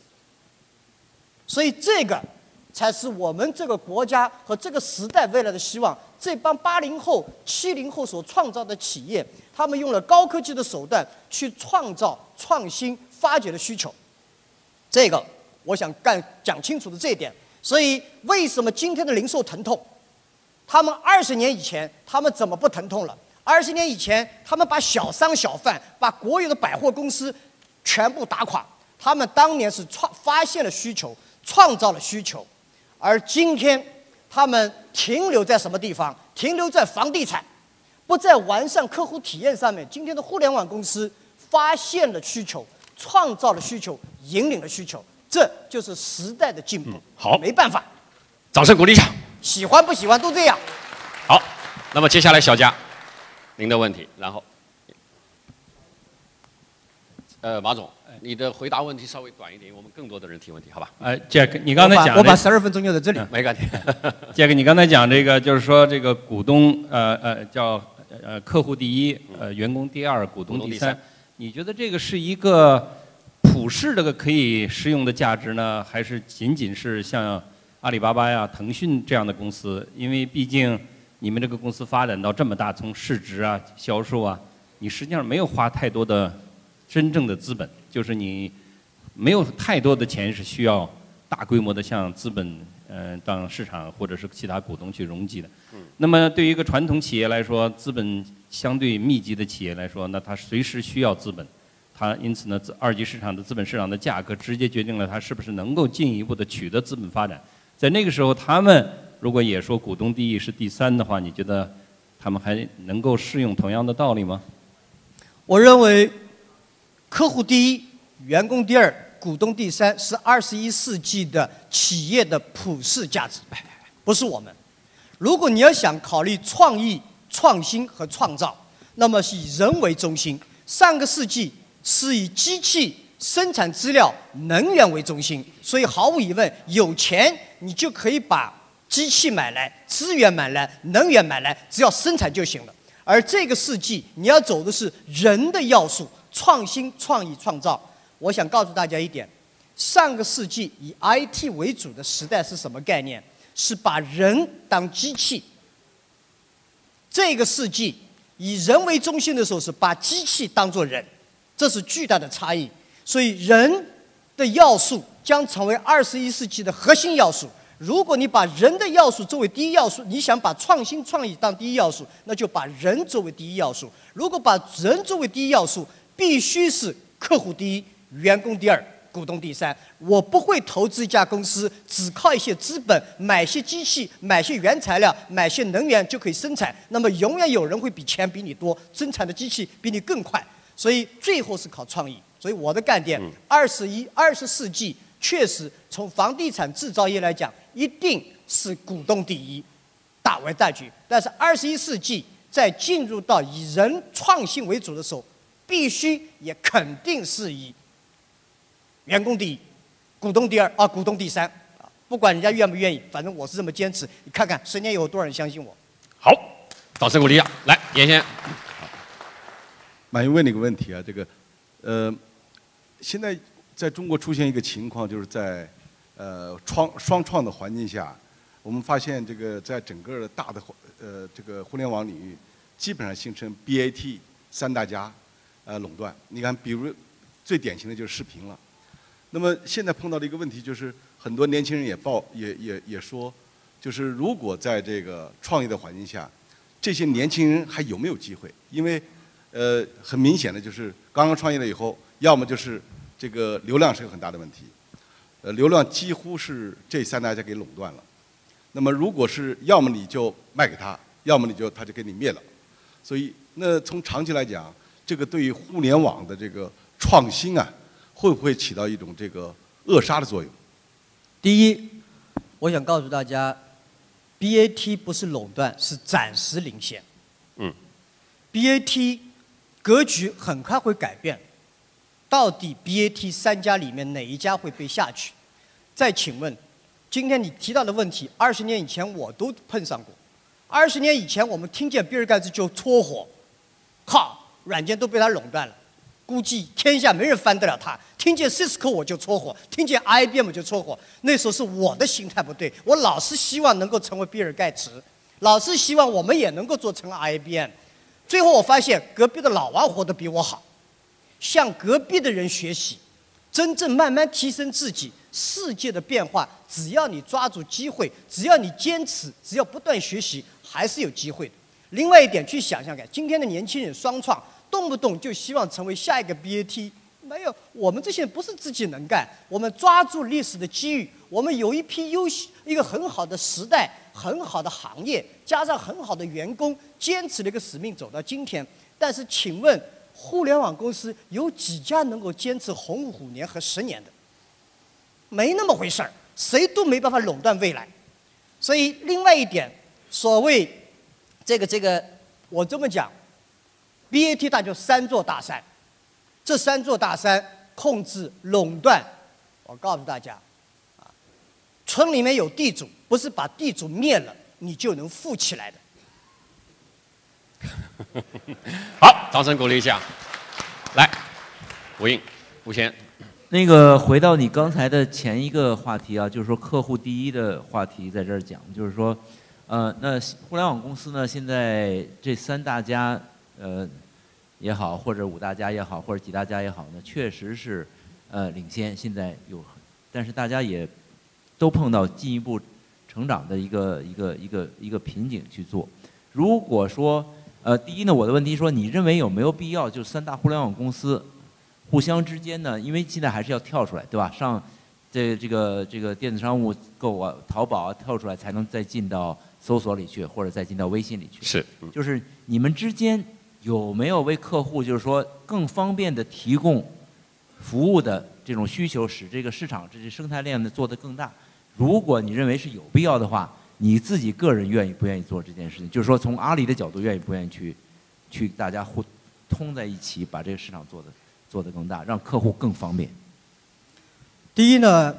所以这个才是我们这个国家和这个时代未来的希望。这帮八零后、七零后所创造的企业，他们用了高科技的手段去创造创新、发掘的需求。这个我想干讲清楚的这一点，所以为什么今天的零售疼痛？他们二十年以前他们怎么不疼痛了？二十年以前他们把小商小贩、把国有的百货公司全部打垮，他们当年是创发现了需求，创造了需求，而今天他们停留在什么地方？停留在房地产，不在完善客户体验上面。今天的互联网公司发现了需求。创造了需求，引领了需求，这就是时代的进步。好，没办法，掌声鼓励一下。喜欢不喜欢都这样。好，那么接下来小佳，您的问题，然后，呃，马总，你的回答问题稍微短一点，我们更多的人提问题，好吧？呃，Jack，你刚才讲，我把十二分钟用在这里，没问题。Jack，你刚才讲这个，就是说这个股东，呃呃，叫呃客户第一，呃员工第二，股东第三。你觉得这个是一个普世这个可以适用的价值呢，还是仅仅是像阿里巴巴呀、腾讯这样的公司？因为毕竟你们这个公司发展到这么大，从市值啊、销售啊，你实际上没有花太多的真正的资本，就是你没有太多的钱是需要大规模的向资本呃当市场或者是其他股东去融集的。那么对于一个传统企业来说，资本相对密集的企业来说，那它随时需要资本，它因此呢，二级市场的资本市场的价格直接决定了它是不是能够进一步的取得资本发展。在那个时候，他们如果也说股东第一是第三的话，你觉得他们还能够适用同样的道理吗？我认为，客户第一，员工第二，股东第三，是二十一世纪的企业的普世价值，不是我们。如果你要想考虑创意、创新和创造，那么是以人为中心。上个世纪是以机器生产资料、能源为中心，所以毫无疑问，有钱你就可以把机器买来、资源买来、能源买来，只要生产就行了。而这个世纪，你要走的是人的要素，创新、创意、创造。我想告诉大家一点：上个世纪以 IT 为主的时代是什么概念？是把人当机器。这个世纪以人为中心的时候，是把机器当作人，这是巨大的差异。所以，人的要素将成为二十一世纪的核心要素。如果你把人的要素作为第一要素，你想把创新创意当第一要素，那就把人作为第一要素。如果把人作为第一要素，必须是客户第一，员工第二，股东第三。我不会投资一家公司，只靠一些资本买些机器、买些原材料、买些能源就可以生产。那么永远有人会比钱比你多，生产的机器比你更快。所以最后是靠创意。所以我的概念，二十一、二十世纪确实从房地产制造业来讲，一定是股东第一，大为大局。但是二十一世纪在进入到以人创新为主的时候，必须也肯定是以员工第一，股东第二啊，股东第三啊，不管人家愿不愿意，反正我是这么坚持。你看看十年以后多少人相信我？好，掌声鼓励一下。来，严先生，马云问你个问题啊，这个，呃，现在在中国出现一个情况，就是在呃创双创的环境下，我们发现这个在整个的大的呃这个互联网领域，基本上形成 BAT 三大家呃垄断。你看，比如最典型的就是视频了。那么现在碰到的一个问题就是，很多年轻人也报也也也说，就是如果在这个创业的环境下，这些年轻人还有没有机会？因为呃，很明显的就是刚刚创业了以后，要么就是这个流量是个很大的问题，呃，流量几乎是这三大家给垄断了。那么如果是要么你就卖给他，要么你就他就给你灭了。所以那从长期来讲，这个对于互联网的这个创新啊，会不会起到一种这个扼杀的作用？第一，我想告诉大家，BAT 不是垄断，是暂时领先。嗯。BAT 格局很快会改变，到底 BAT 三家里面哪一家会被下去？再请问，今天你提到的问题，二十年以前我都碰上过。二十年以前，我们听见比尔盖茨就搓火，哈，软件都被他垄断了，估计天下没人翻得了他。听见 Cisco 我就搓火，听见 IBM 就搓火。那时候是我的心态不对，我老是希望能够成为比尔盖茨，老是希望我们也能够做成 IBM。最后我发现隔壁的老王活得比我好，向隔壁的人学习，真正慢慢提升自己。世界的变化，只要你抓住机会，只要你坚持，只要不断学习，还是有机会的。另外一点，去想想看，今天的年轻人双创，动不动就希望成为下一个 BAT，没有，我们这些人不是自己能干，我们抓住历史的机遇，我们有一批优秀、一个很好的时代、很好的行业，加上很好的员工，坚持了一个使命走到今天。但是，请问，互联网公司有几家能够坚持红五年和十年的？没那么回事儿，谁都没办法垄断未来。所以，另外一点，所谓这个这个，我这么讲，BAT 大就三座大山，这三座大山控制垄断。我告诉大家，啊，村里面有地主，不是把地主灭了，你就能富起来的。好，掌声鼓励一下。来，吴英，吴先，那个回到你刚才的前一个话题啊，就是说客户第一的话题，在这儿讲，就是说，呃，那互联网公司呢，现在这三大家，呃，也好，或者五大家也好，或者几大家也好呢，确实是，呃，领先。现在有，但是大家也都碰到进一步成长的一个一个一个一个瓶颈去做。如果说，呃，第一呢，我的问题说，你认为有没有必要，就三大互联网公司互相之间呢？因为现在还是要跳出来，对吧？上这这个这个电子商务购啊，淘宝啊跳出来，才能再进到搜索里去，或者再进到微信里去。是，就是你们之间有没有为客户，就是说更方便的提供服务的这种需求，使这个市场这些生态链呢做得更大？如果你认为是有必要的话。你自己个人愿意不愿意做这件事情？就是说，从阿里的角度，愿意不愿意去，去大家互通在一起，把这个市场做的做得更大，让客户更方便。第一呢，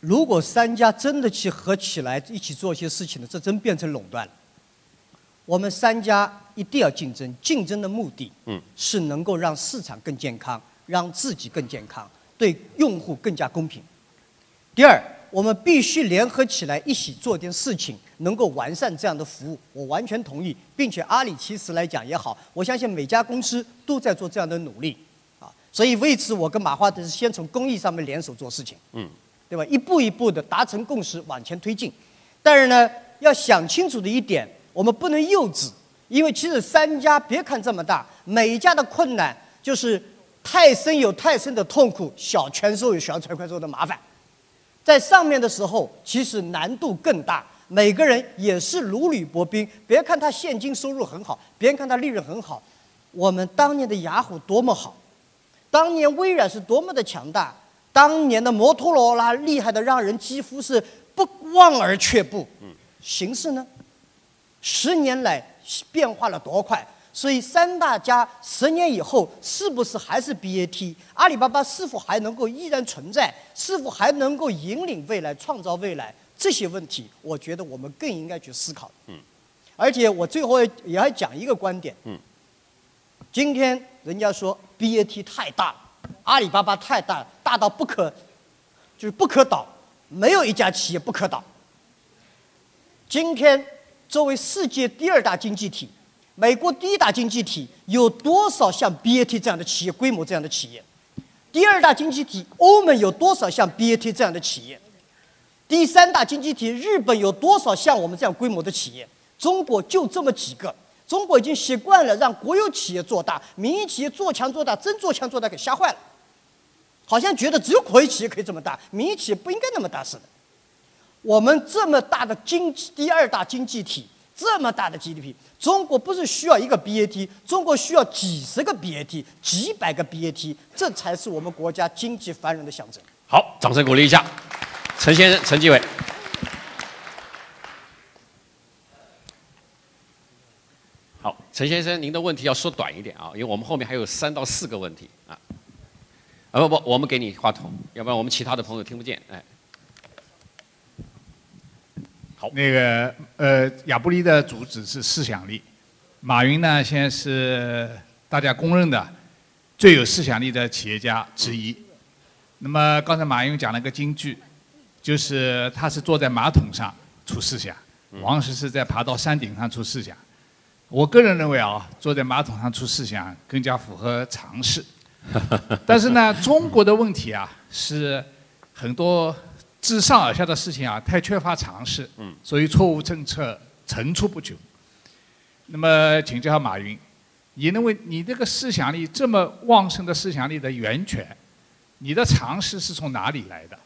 如果三家真的去合起来一起做一些事情呢，这真变成垄断了。我们三家一定要竞争，竞争的目的，嗯，是能够让市场更健康，让自己更健康，对用户更加公平。第二。我们必须联合起来，一起做点事情，能够完善这样的服务。我完全同意，并且阿里其实来讲也好，我相信每家公司都在做这样的努力，啊，所以为此我跟马化腾是先从公益上面联手做事情，嗯，对吧？一步一步的达成共识往前推进。但是呢，要想清楚的一点，我们不能幼稚，因为其实三家别看这么大，每一家的困难就是太深有太深的痛苦，小权受有小权受的麻烦。在上面的时候，其实难度更大。每个人也是如履薄冰。别看他现金收入很好，别看他利润很好。我们当年的雅虎多么好，当年微软是多么的强大，当年的摩托罗拉厉害的让人几乎是不望而却步。嗯形势呢？十年来变化了多快？所以三大家十年以后是不是还是 BAT？阿里巴巴是否还能够依然存在？是否还能够引领未来、创造未来？这些问题，我觉得我们更应该去思考。嗯。而且我最后也要讲一个观点。嗯。今天人家说 BAT 太大，阿里巴巴太大，大到不可，就是不可倒，没有一家企业不可倒。今天作为世界第二大经济体。美国第一大经济体有多少像 BAT 这样的企业规模这样的企业？第二大经济体欧盟有多少像 BAT 这样的企业？第三大经济体日本有多少像我们这样规模的企业？中国就这么几个。中国已经习惯了让国有企业做大，民营企业做强做大，真做强做大给吓坏了，好像觉得只有国有企业可以这么大，民营企业不应该那么大似的。我们这么大的经济第二大经济体。这么大的 GDP，中国不是需要一个 BAT，中国需要几十个 BAT，几百个 BAT，这才是我们国家经济繁荣的象征。好，掌声鼓励一下，陈先生，陈继伟。好，陈先生，您的问题要说短一点啊，因为我们后面还有三到四个问题啊。啊不不，我们给你话筒，要不然我们其他的朋友听不见，哎。那个呃，亚布力的主旨是思想力，马云呢现在是大家公认的最有思想力的企业家之一。那么刚才马云讲了个金句，就是他是坐在马桶上出思想，王石是在爬到山顶上出思想。我个人认为啊，坐在马桶上出思想更加符合常识。但是呢，中国的问题啊是很多。自上而下的事情啊，太缺乏常识，嗯所以错误政策层出不穷。那么，请教下马云，你认为你这个思想力这么旺盛的思想力的源泉，你的常识是从哪里来的？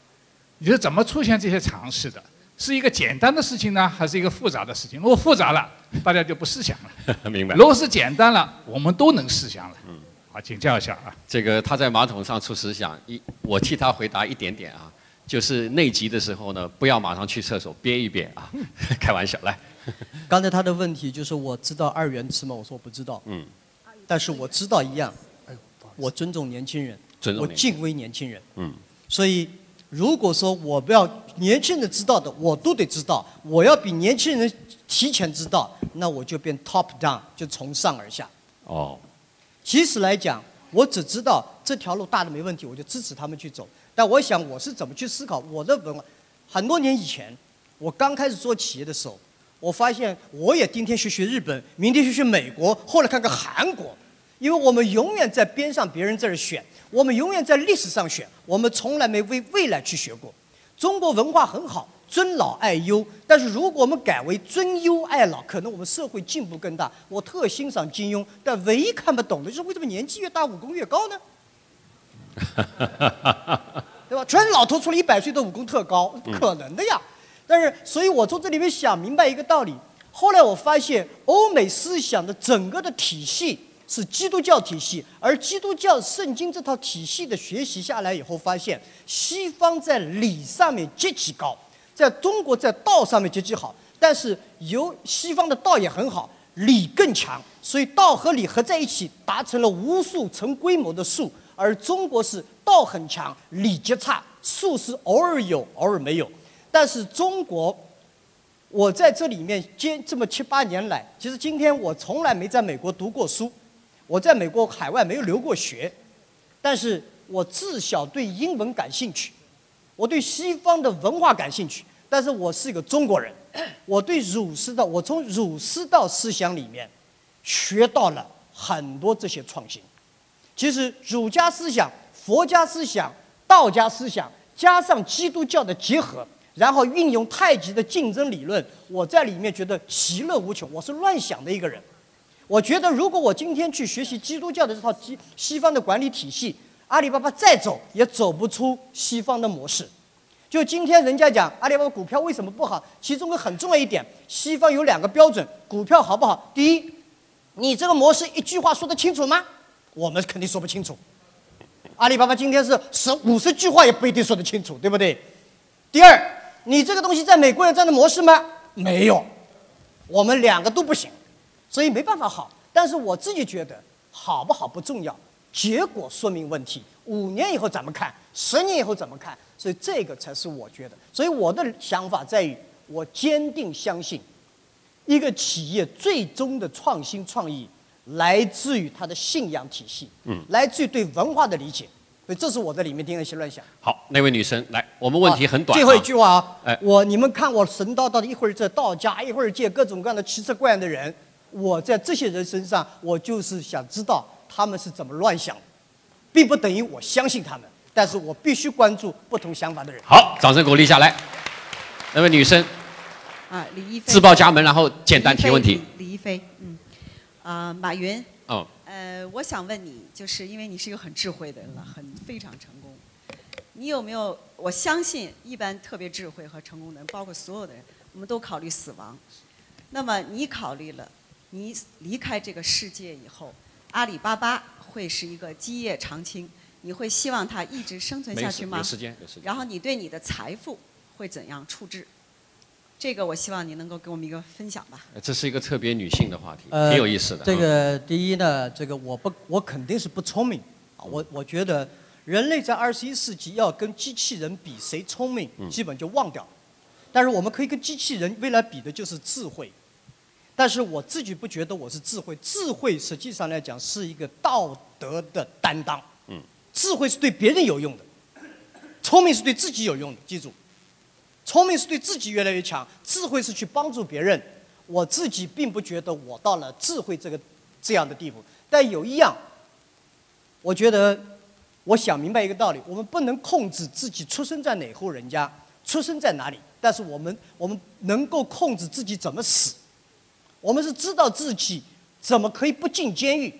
你是怎么出现这些常识的？是一个简单的事情呢，还是一个复杂的事情？如果复杂了，大家就不思想了。明白。如果是简单了，我们都能思想了。嗯。好，请教一下啊。这个他在马桶上出思想，一我替他回答一点点啊。就是内急的时候呢，不要马上去厕所，憋一憋啊，开玩笑来。刚才他的问题就是我知道二元词吗？我说我不知道。嗯。但是我知道一样，我尊重年轻人，我敬畏年轻人。嗯。所以如果说我不要年轻人知道的，我都得知道，我要比年轻人提前知道，那我就变 top down，就从上而下。哦。其实来讲。我只知道这条路大的没问题，我就支持他们去走。但我想我是怎么去思考我的文化？很多年以前，我刚开始做企业的时候，我发现我也今天学学日本，明天学学美国，后来看看韩国，因为我们永远在边上别人这儿选，我们永远在历史上选，我们从来没为未来去学过。中国文化很好，尊老爱幼，但是如果我们改为尊优爱老，可能我们社会进步更大。我特欣赏金庸，但唯一看不懂的就是为什么年纪越大武功越高呢？对吧？全是老头出了一百岁的武功特高，不可能的呀。但是，所以我从这里面想明白一个道理。后来我发现，欧美思想的整个的体系是基督教体系，而基督教圣经这套体系的学习下来以后，发现西方在理上面极其高，在中国在道上面极其好，但是由西方的道也很好，理更强，所以道和理合在一起，达成了无数成规模的数。而中国是道很强，礼节差，术是偶尔有，偶尔没有。但是中国，我在这里面接这么七八年来，其实今天我从来没在美国读过书，我在美国海外没有留过学，但是我自小对英文感兴趣，我对西方的文化感兴趣，但是我是一个中国人，我对儒释道，我从儒释道思想里面学到了很多这些创新。其实儒家思想、佛家思想、道家思想，加上基督教的结合，然后运用太极的竞争理论，我在里面觉得其乐无穷。我是乱想的一个人，我觉得如果我今天去学习基督教的这套西西方的管理体系，阿里巴巴再走也走不出西方的模式。就今天人家讲阿里巴巴股票为什么不好，其中个很重要一点，西方有两个标准，股票好不好？第一，你这个模式一句话说得清楚吗？我们肯定说不清楚，阿里巴巴今天是十五十句话也不一定说得清楚，对不对？第二，你这个东西在美国有这样的模式吗？没有，我们两个都不行，所以没办法好。但是我自己觉得好不好不重要，结果说明问题。五年以后怎么看？十年以后怎么看？所以这个才是我觉得。所以我的想法在于，我坚定相信，一个企业最终的创新创意。来自于他的信仰体系，嗯，来自于对文化的理解，所以这是我在里面听了一些乱想。好，那位女生来，我们问题很短。最后一句话啊，哎，我你们看我神叨叨的，一会儿这道家，一会儿见各种各样的奇奇怪的人，我在这些人身上，我就是想知道他们是怎么乱想，并不等于我相信他们，但是我必须关注不同想法的人。好，掌声鼓励下来。那位女生，啊，李一飞，自报家门，然后简单提问题。李一飞，嗯。啊，马云。哦。呃，我想问你，就是因为你是一个很智慧的人了，很非常成功。你有没有？我相信，一般特别智慧和成功的人，包括所有的人，我们都考虑死亡。那么你考虑了，你离开这个世界以后，阿里巴巴会是一个基业长青？你会希望它一直生存下去吗？有时间，有时间。然后你对你的财富会怎样处置？这个我希望你能够给我们一个分享吧。这是一个特别女性的话题，挺有意思的。这个第一呢，这个我不，我肯定是不聪明。我我觉得人类在二十一世纪要跟机器人比谁聪明，基本就忘掉了。但是我们可以跟机器人未来比的就是智慧。但是我自己不觉得我是智慧，智慧实际上来讲是一个道德的担当。嗯。智慧是对别人有用的，聪明是对自己有用的，记住。聪明是对自己越来越强，智慧是去帮助别人。我自己并不觉得我到了智慧这个这样的地步，但有一样，我觉得我想明白一个道理：我们不能控制自己出生在哪户人家，出生在哪里，但是我们我们能够控制自己怎么死。我们是知道自己怎么可以不进监狱。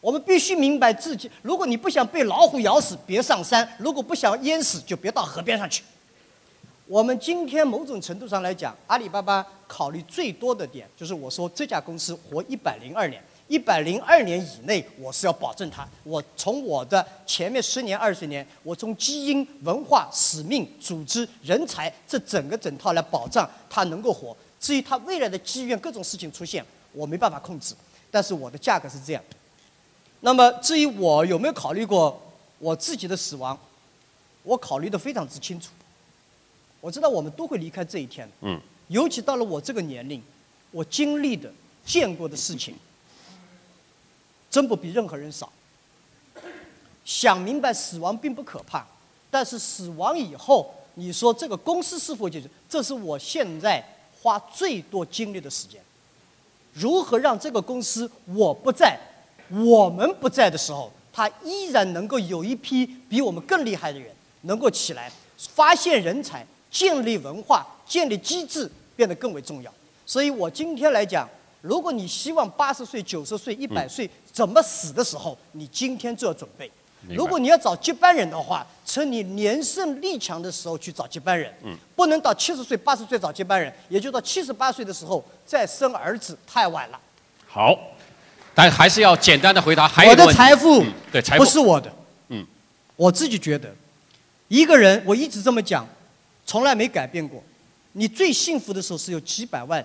我们必须明白自己：如果你不想被老虎咬死，别上山；如果不想淹死，就别到河边上去。我们今天某种程度上来讲，阿里巴巴考虑最多的点就是我说这家公司活一百零二年，一百零二年以内我是要保证它。我从我的前面十年二十年，我从基因、文化、使命、组织、人才这整个整套来保障它能够活。至于它未来的机遇、各种事情出现，我没办法控制。但是我的价格是这样。那么至于我有没有考虑过我自己的死亡，我考虑的非常之清楚。我知道我们都会离开这一天，嗯，尤其到了我这个年龄，我经历的、见过的事情，真不比任何人少。想明白死亡并不可怕，但是死亡以后，你说这个公司是否解决？这是我现在花最多精力的时间。如何让这个公司我不在，我们不在的时候，它依然能够有一批比我们更厉害的人能够起来，发现人才，建立文化，建立机制，变得更为重要。所以我今天来讲，如果你希望八十岁、九十岁、一百岁怎么死的时候，你今天就要准备。如果你要找接班人的话，趁你年盛力强的时候去找接班人，嗯不能到七十岁、八十岁找接班人，也就到七十八岁的时候再生儿子，太晚了。好，但还是要简单的回答。还有我的财富不是我的，嗯，我自己觉得，一个人我一直这么讲，从来没改变过。你最幸福的时候是有几百万，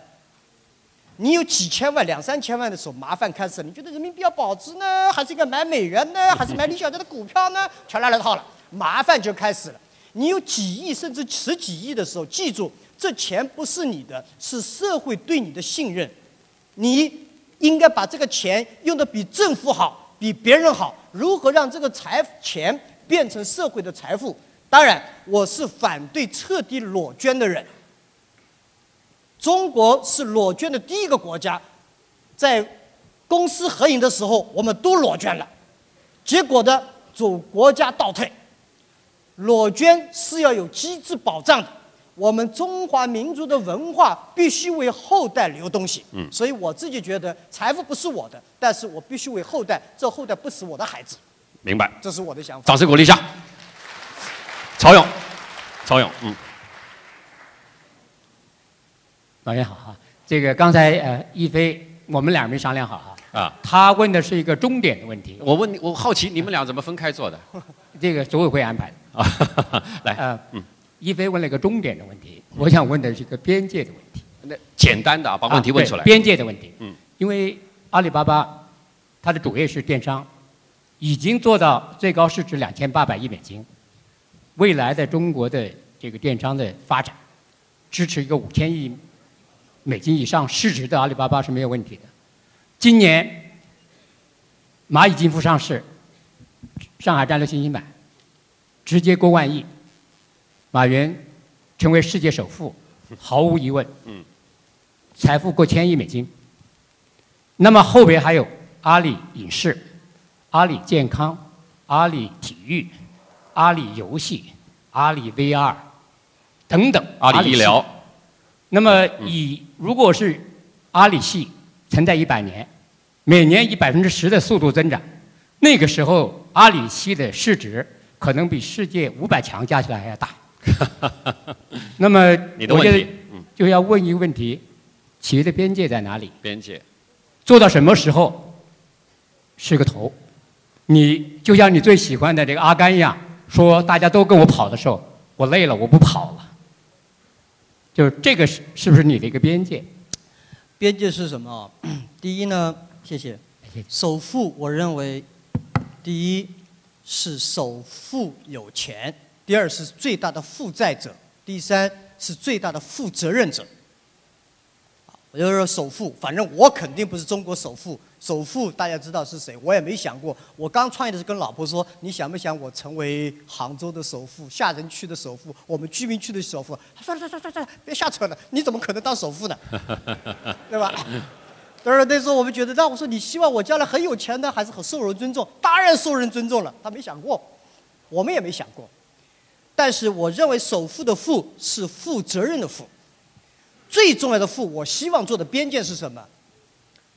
你有几千万、两三千万的时候，麻烦开始了。你觉得人民币要保值呢，还是应该买美元呢，还是买李小姐的股票呢？全来了套了，麻烦就开始了。你有几亿甚至十几亿的时候，记住，这钱不是你的，是社会对你的信任。你应该把这个钱用的比政府好，比别人好。如何让这个财钱变成社会的财富？当然，我是反对彻底裸捐的人。中国是裸捐的第一个国家，在公私合营的时候，我们都裸捐了，结果呢，走国家倒退。裸捐是要有机制保障的，我们中华民族的文化必须为后代留东西。嗯所以我自己觉得财富不是我的，但是我必须为后代，这后代不是我的孩子，明白。这是我的想法。掌声鼓励一下。曹勇，曹勇，嗯，老爷好哈，这个刚才呃一飞我们俩没商量好哈，啊，他问的是一个终点的问题，我问你，我好奇你们俩怎么分开做的？这个组委会安排的。啊，来，呃，嗯，一飞问了一个终点的问题，我想问的是一个边界的问题。那简单的啊，把问题问出来。啊边界的问题。嗯，因为阿里巴巴它的主业是电商，已经做到最高市值两千八百亿美金，未来的中国的这个电商的发展，支持一个五千亿美金以上市值的阿里巴巴是没有问题的。今年蚂蚁金服上市，上海战略信息版直接过万亿，马云成为世界首富，毫无疑问。财富过千亿美金。那么后边还有阿里影视、阿里健康、阿里体育、阿里游戏、阿里 VR 等等。阿里医疗。那么以如果是阿里系存在一百年，每年以百分之十的速度增长，那个时候阿里系的市值可能比世界五百强加起来还要大。那么我觉得你的问题，嗯，就要问一个问题：企业的边界在哪里？边界。做到什么时候是个头？你就像你最喜欢的这个阿甘一样，说大家都跟我跑的时候，我累了，我不跑了。就是这个是是不是你的一个边界？边界是什么？第一呢，谢谢。首富，我认为，第一是首富有钱，第二是最大的负债者，第三是最大的负责任者。我就说首富，反正我肯定不是中国首富。首富大家知道是谁？我也没想过。我刚创业的时候跟老婆说：“你想不想我成为杭州的首富、下城区的首富、我们居民区的首富？”他说：“算了算了算了，别瞎扯了，你怎么可能当首富呢？对吧？”当然那时候我们觉得，那我说你希望我将来很有钱呢，还是很受人尊重？当然受人尊重了。他没想过，我们也没想过。但是我认为首富的富是负责任的富。最重要的富，我希望做的边界是什么？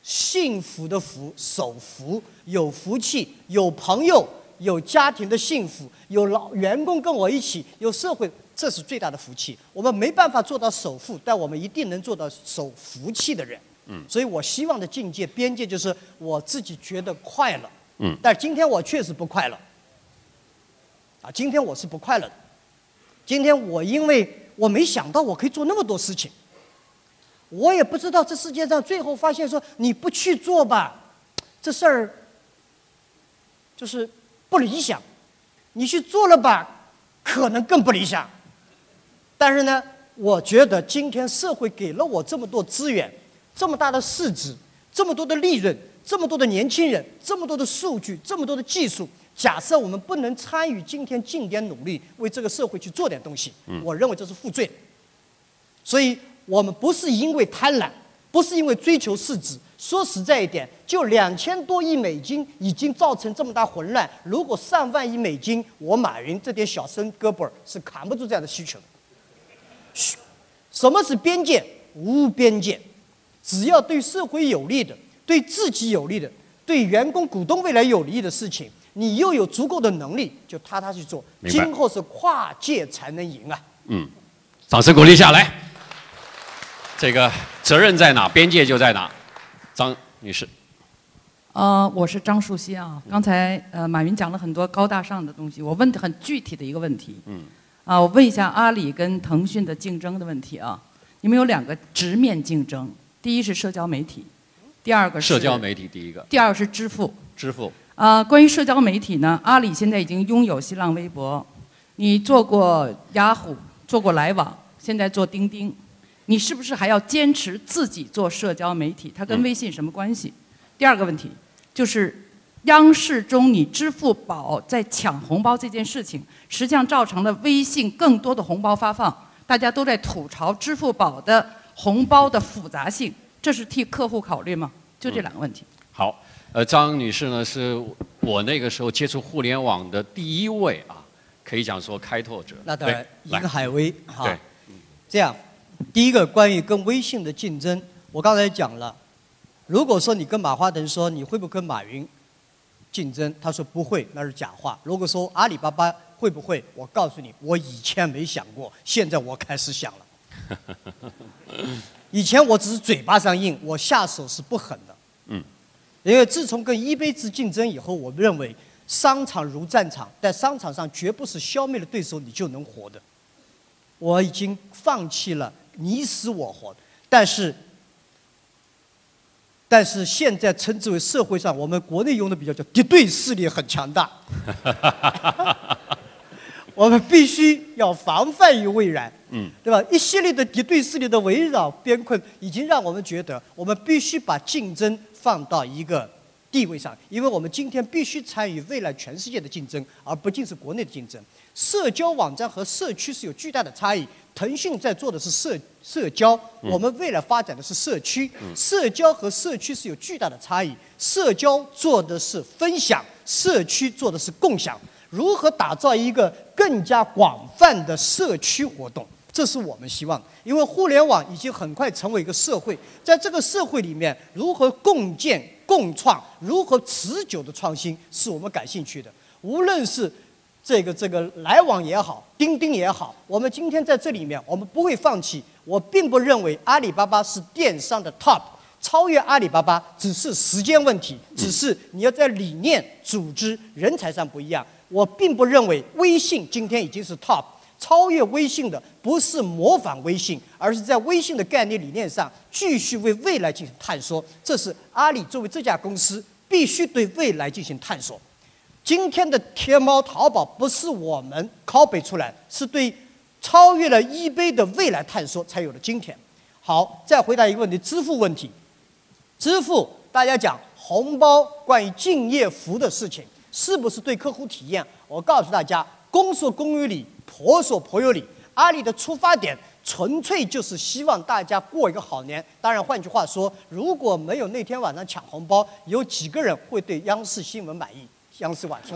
幸福的福，守福，有福气，有朋友，有家庭的幸福，有老员工跟我一起，有社会，这是最大的福气。我们没办法做到首富，但我们一定能做到守福气的人。嗯所以我希望的境界边界就是我自己觉得快乐。嗯但今天我确实不快乐。啊，今天我是不快乐的。今天我因为我没想到我可以做那么多事情，我也不知道这世界上最后发现说你不去做吧，这事儿就是不理想；你去做了吧，可能更不理想。但是呢，我觉得今天社会给了我这么多资源，这么大的市值，这么多的利润，这么多的年轻人，这么多的数据，这么多的技术，假设我们不能参与今天尽点努力，为这个社会去做点东西，嗯我认为这是负罪。所以我们不是因为贪婪，不是因为追求市值。说实在一点，就两千多亿美金已经造成这么大混乱。如果上万亿美金，我马云这点小生胳膊儿是扛不住这样的需求的。嘘什么是边界？无边界，只要对社会有利的、对自己有利的、对员工、股东未来有利的事情，你又有足够的能力，就踏踏去做。明白今后是跨界才能赢啊！嗯，掌声鼓励下来。这个责任在哪，边界就在哪。张女士，呃，我是张树新啊。刚才呃，马云讲了很多高大上的东西，我问的很具体的一个问题。嗯。啊，我问一下阿里跟腾讯的竞争的问题啊。你们有两个直面竞争，第一是社交媒体，第二个是社交媒体第一个，第二个是支付。支付。啊，关于社交媒体呢，阿里现在已经拥有新浪微博，你做过雅虎，做过来往，现在做钉钉，你是不是还要坚持自己做社交媒体？它跟微信什么关系？第二个问题就是，央视中你支付宝在抢红包这件事情，实际上造成了微信更多的红包发放，大家都在吐槽支付宝的红包的复杂性，这是替客户考虑吗？就这两个问题。好，呃，张女士呢是我那个时候接触互联网的第一位啊，可以讲说开拓者。那当然，对来银海威哈。对，这样，第一个关于跟微信的竞争，我刚才讲了，如果说你跟马化腾说你会不会跟马云竞争，他说不会，那是假话。如果说阿里巴巴会不会，我告诉你，我以前没想过，现在我开始想了。以前我只是嘴巴上硬，我下手是不狠的。嗯。因为自从跟一杯子竞争以后，我认为商场如战场，在商场上绝不是消灭了对手你就能活的。我已经放弃了你死我活，但是，但是现在称之为社会上我们国内用的比较叫敌对势力很强大，我们必须要防范于未然。嗯，对吧？一系列的敌对势力的围绕边困，已经让我们觉得我们必须把竞争放到一个地位上，因为我们今天必须参与未来全世界的竞争，而不仅是国内的竞争。社交网站和社区是有巨大的差异。腾讯在做的是社社交，嗯我们未来发展的是社区。嗯社交和社区是有巨大的差异。社交做的是分享，社区做的是共享。如何打造一个更加广泛的社区活动？这是我们希望的，因为互联网已经很快成为一个社会，在这个社会里面，如何共建、共创，如何持久的创新，是我们感兴趣的。无论是这个这个来往也好，钉钉也好，我们今天在这里面，我们不会放弃。我并不认为阿里巴巴是电商的 top，超越阿里巴巴只是时间问题，只是你要在理念、组织、人才上不一样。我并不认为微信今天已经是 top。超越微信的不是模仿微信，而是在微信的概念理念上继续为未来进行探索。这是阿里作为这家公司必须对未来进行探索。今天的天猫、淘宝不是我们 copy 出来，是对超越了一杯的未来探索才有了今天。好，再回答一个问题：支付问题。支付，大家讲红包，关于敬业福的事情，是不是对客户体验？我告诉大家，公说公有理，婆说婆有理。阿里的出发点纯粹就是希望大家过一个好年。当然，换句话说，如果没有那天晚上抢红包，有几个人会对央视新闻满意？央视晚上。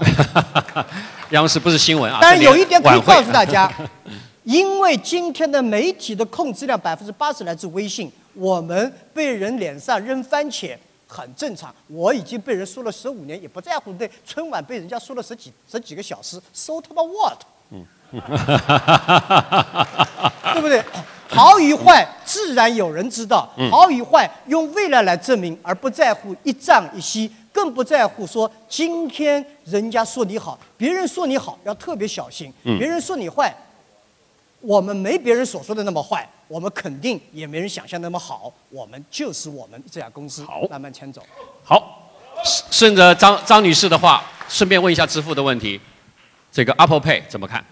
央视不是新闻啊。当然，是有一点可以告诉大家，因为今天的媒体的控制量百分之八十来自微信，我们被人脸上扔番茄很正常。我已经被人说了十五年，也不在乎。对，春晚被人家说了十几十几个小时，so 他妈 what？嗯 对不对？好与坏，自然有人知道。嗯好与坏，用未来来证明，而不在乎一朝一夕，更不在乎说今天人家说你好，别人说你好要特别小心。嗯别人说你坏，我们没别人所说的那么坏，我们肯定也没人想象那么好。我们就是我们这家公司，好慢慢牵走。好，顺着张张女士的话，顺便问一下支付的问题，这个 Apple Pay 怎么看？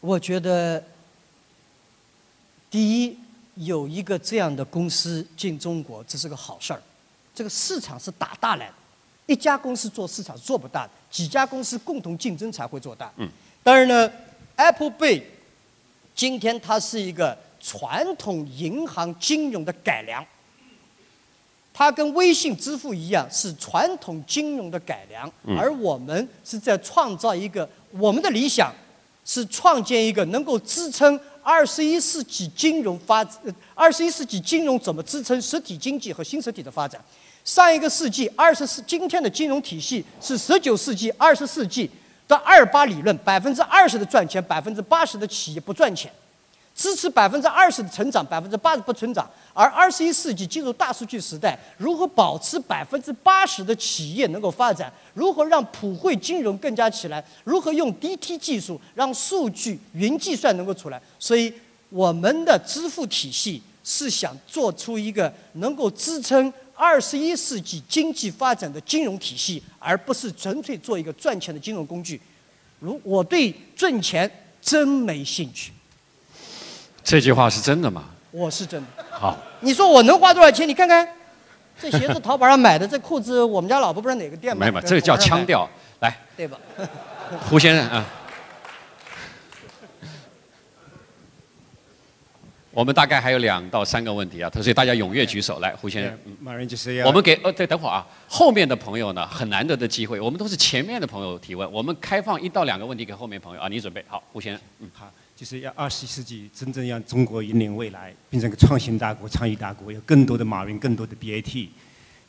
我觉得，第一，有一个这样的公司进中国，这是个好事儿。这个市场是打大来的，一家公司做市场做不大的，几家公司共同竞争才会做大。嗯。当然呢，Apple Pay 今天它是一个传统银行金融的改良，它跟微信支付一样是传统金融的改良，嗯而我们是在创造一个我们的理想是创建一个能够支撑二十一世纪金融发，二十一世纪金融怎么支撑实体经济和新实体的发展。上一个世纪二十世，今天的金融体系是十九世纪、二十世纪的二八理论，百分之二十的赚钱，百分之八十的企业不赚钱。支持百分之二十的成长，百分之八十不成长。而二十一世纪进入大数据时代，如何保持百分之八十的企业能够发展？如何让普惠金融更加起来？如何用 DT 技术让数据云计算能够出来？所以我们的支付体系是想做出一个能够支撑二十一世纪经济发展的金融体系，而不是纯粹做一个赚钱的金融工具。如我对挣钱真没兴趣。这句话是真的吗？我是真的。好，你说我能花多少钱？你看看，这鞋子淘宝上买的，这裤子我们家老婆不知道哪个店买的。没有，这个叫腔调。来，对吧？胡先生啊，我们大概还有两到三个问题啊，所以大家踊跃举手。来，胡先生，嗯马是要我们给呃，对，等会儿啊，后面的朋友呢很难得的机会，我们都是前面的朋友提问，我们开放一到两个问题给后面朋友啊，你准备好，胡先生，嗯，好，就是要二十一世纪真正让中国引领未来，变成个创新大国、创意大国，有更多的马云、更多的 BAT。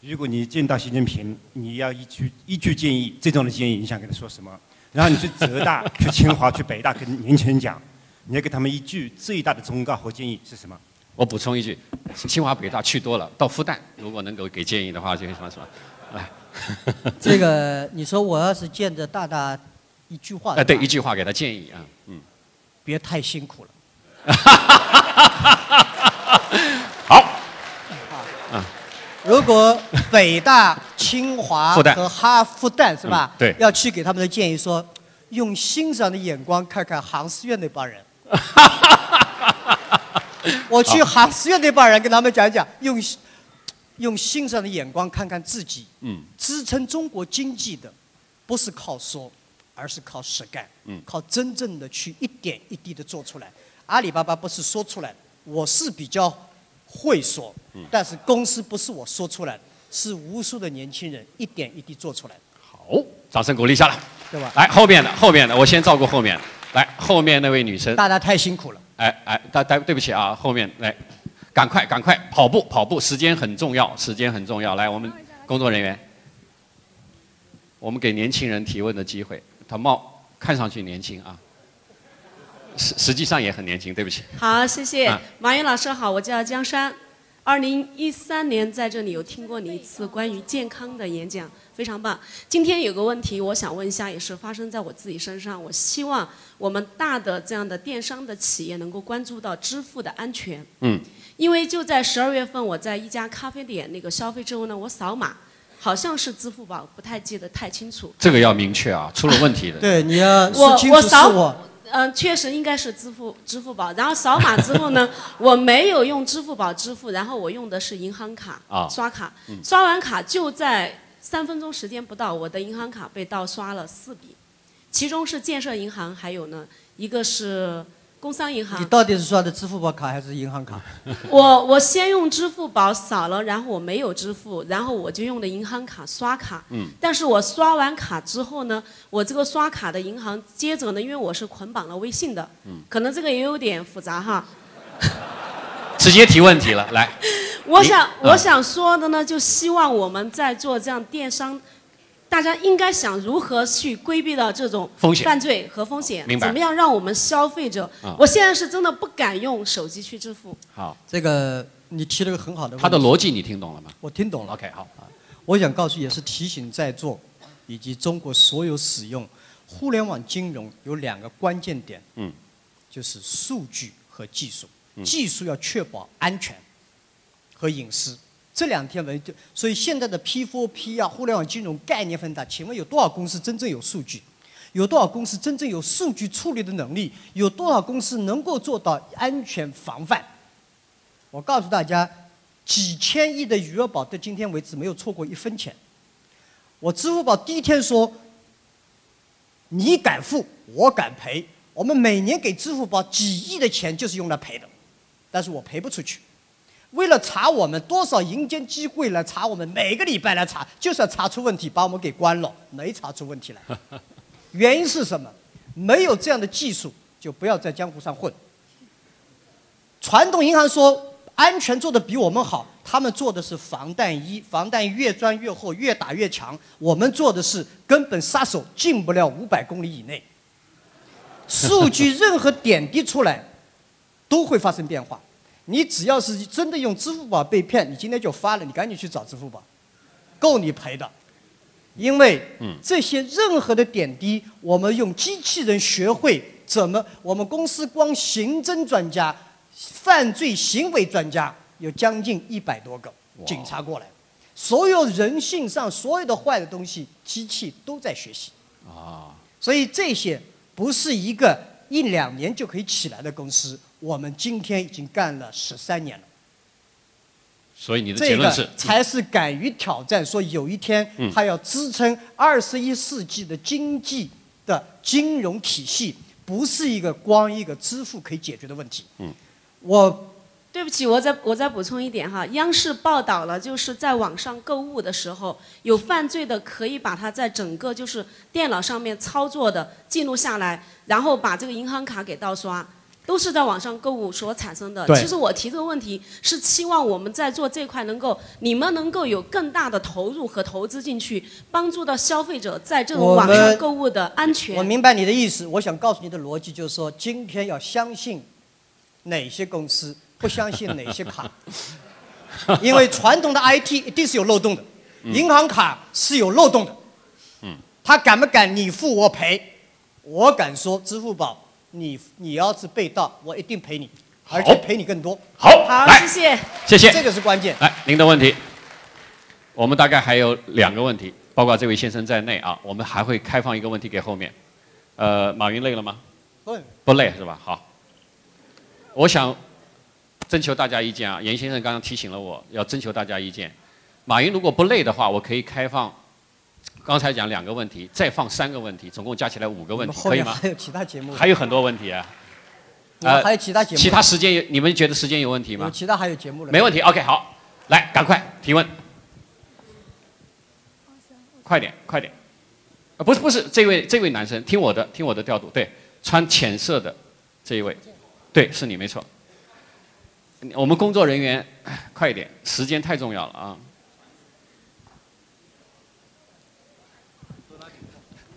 如果你见到习近平，你要一句一句建议，这种的建议你想跟他说什么？然后你去浙大、去清华、去北大跟年轻人讲，你要给他们一句最大的忠告和建议是什么？我补充一句，清华北大去多了，到复旦如果能够给建议的话，就什么什么，来，这个你说我要是见着大大一句话，哎，对，一句话给他建议啊，嗯，别太辛苦了。啊，如果北大、清华和哈复旦是吧？要去给他们的建议说，用欣赏的眼光看看航师院那帮人。我去航师院那帮人跟他们讲讲，用用欣赏的眼光看看自己。嗯，支撑中国经济的，不是靠说，而是靠实干。嗯靠真正的去一点一滴的做出来。阿里巴巴不是说出来的，我是比较会说，嗯但是公司不是我说出来的，是无数的年轻人一点一滴做出来的。好，掌声鼓励一下来，对吧？来后面的后面的，我先照顾后面，来后面那位女生，大家太辛苦了。哎哎，大大对不起啊，后面来，赶快赶快跑步跑步，时间很重要，时间很重要。来，我们工作人员，我们给年轻人提问的机会。他貌看上去年轻啊，实实际上也很年轻，对不起。好，谢谢、啊马云老师好，我叫江山。二零一三年在这里有听过你一次关于健康的演讲，非常棒。今天有个问题，我想问一下，也是发生在我自己身上。我希望我们大的这样的电商的企业能够关注到支付的安全。嗯，因为就在十二月份，我在一家咖啡店那个消费之后呢，我扫码，好像是支付宝，不太记得太清楚。这个要明确啊，出了问题的。对，你要我说清楚是我扫我。嗯、确实应该是支付支付宝，然后扫码之后呢，我没有用支付宝支付，然后我用的是银行卡、啊刷卡，嗯刷完卡就在三分钟时间不到，我的银行卡被盗刷了四笔，其中是建设银行，还有呢一个是工商银行你。到底是刷的支付宝卡还是银行卡？我我先用支付宝扫了，然后我没有支付，然后我就用的银行卡刷卡。嗯但是我刷完卡之后呢，我这个刷卡的银行接着呢，因为我是捆绑了微信的，嗯可能这个也有点复杂哈。直接提问题了，来。我想你我想说的呢，就希望我们在做这样电商，大家应该想如何去规避到这种风险犯罪和风险，明白怎么样让我们消费者啊，我现在是真的不敢用手机去支付。好，这个你提了个很好的问题。他的逻辑你听懂了吗？我听懂了。OK，好。我想告诉，也是提醒在座以及中国所有使用互联网金融有两个关键点，嗯，就是数据和技术。嗯技术要确保安全和隐私。这两天为就，所以现在的 P4P 啊，互联网金融概念很大。请问有多少公司真正有数据？有多少公司真正有数据处理的能力？有多少公司能够做到安全防范？我告诉大家，几千亿的余额宝到今天为止没有错过一分钱。我支付宝第一天说，你敢付，我敢赔。我们每年给支付宝几亿的钱就是用来赔的，但是我赔不出去。为了查我们，多少银监机会来查我们，每个礼拜来查，就是要查出问题，把我们给关了，没查出问题来。原因是什么？没有这样的技术，就不要在江湖上混。传统银行说安全做的比我们好，他们做的是防弹衣，防弹衣越钻越厚，越打越强。我们做的是根本杀手进不了五百公里以内。数据任何点滴出来，都会发生变化。你只要是真的用支付宝被骗，你今天就发了，你赶紧去找支付宝，够你赔的。因为这些任何的点滴，我们用机器人学会怎么，我们公司光刑侦专家、犯罪行为专家有将近一百多个警察过来，所有人性上所有的坏的东西，机器都在学习。啊，所以这些不是一个一两年就可以起来的公司，我们今天已经干了十三年了。所以你的结这论是个才是敢于挑战，说有一天嗯它要支撑二十一世纪的经济的金融体系，不是一个光一个支付可以解决的问题。嗯，我对不起，我再我再补充一点哈，央视报道了，就是在网上购物的时候，有犯罪的可以把它在整个就是电脑上面操作的记录下来，然后把这个银行卡给盗刷，都是在网上购物所产生的。其实我提这个问题是期望我们在做这块能够，你们能够有更大的投入和投资进去，帮助到消费者在这种网上购物的安全。我明白你的意思，我想告诉你的逻辑就是说，今天要相信哪些公司，不相信哪些卡，因为传统的 IT 一定是有漏洞的，银行卡是有漏洞的。嗯，他敢不敢你付我赔？我敢说，支付宝，你你要是被盗，我一定赔你，而且赔你更多。好好，来谢谢。谢谢这个是关键。来，您的问题，我们大概还有两个问题，包括这位先生在内啊，我们还会开放一个问题给后面。呃，马云累了吗？不不累是吧？好，我想征求大家意见啊。严先生刚刚提醒了我要征求大家意见。马云如果不累的话，我可以开放刚才讲两个问题，再放三个问题，总共加起来五个问题，可以吗？还有其他节目，还有很多问题啊。我还有其他节目其他时间有你们觉得时间有问题吗？有其他还有节目了。没问题，OK，好，来，赶快提问，快点，快点，啊，不是不是，这位这位男生，听我的，听我的调度，对，穿浅色的这一位，对，是你没错。我们工作人员，哎快一点，时间太重要了啊。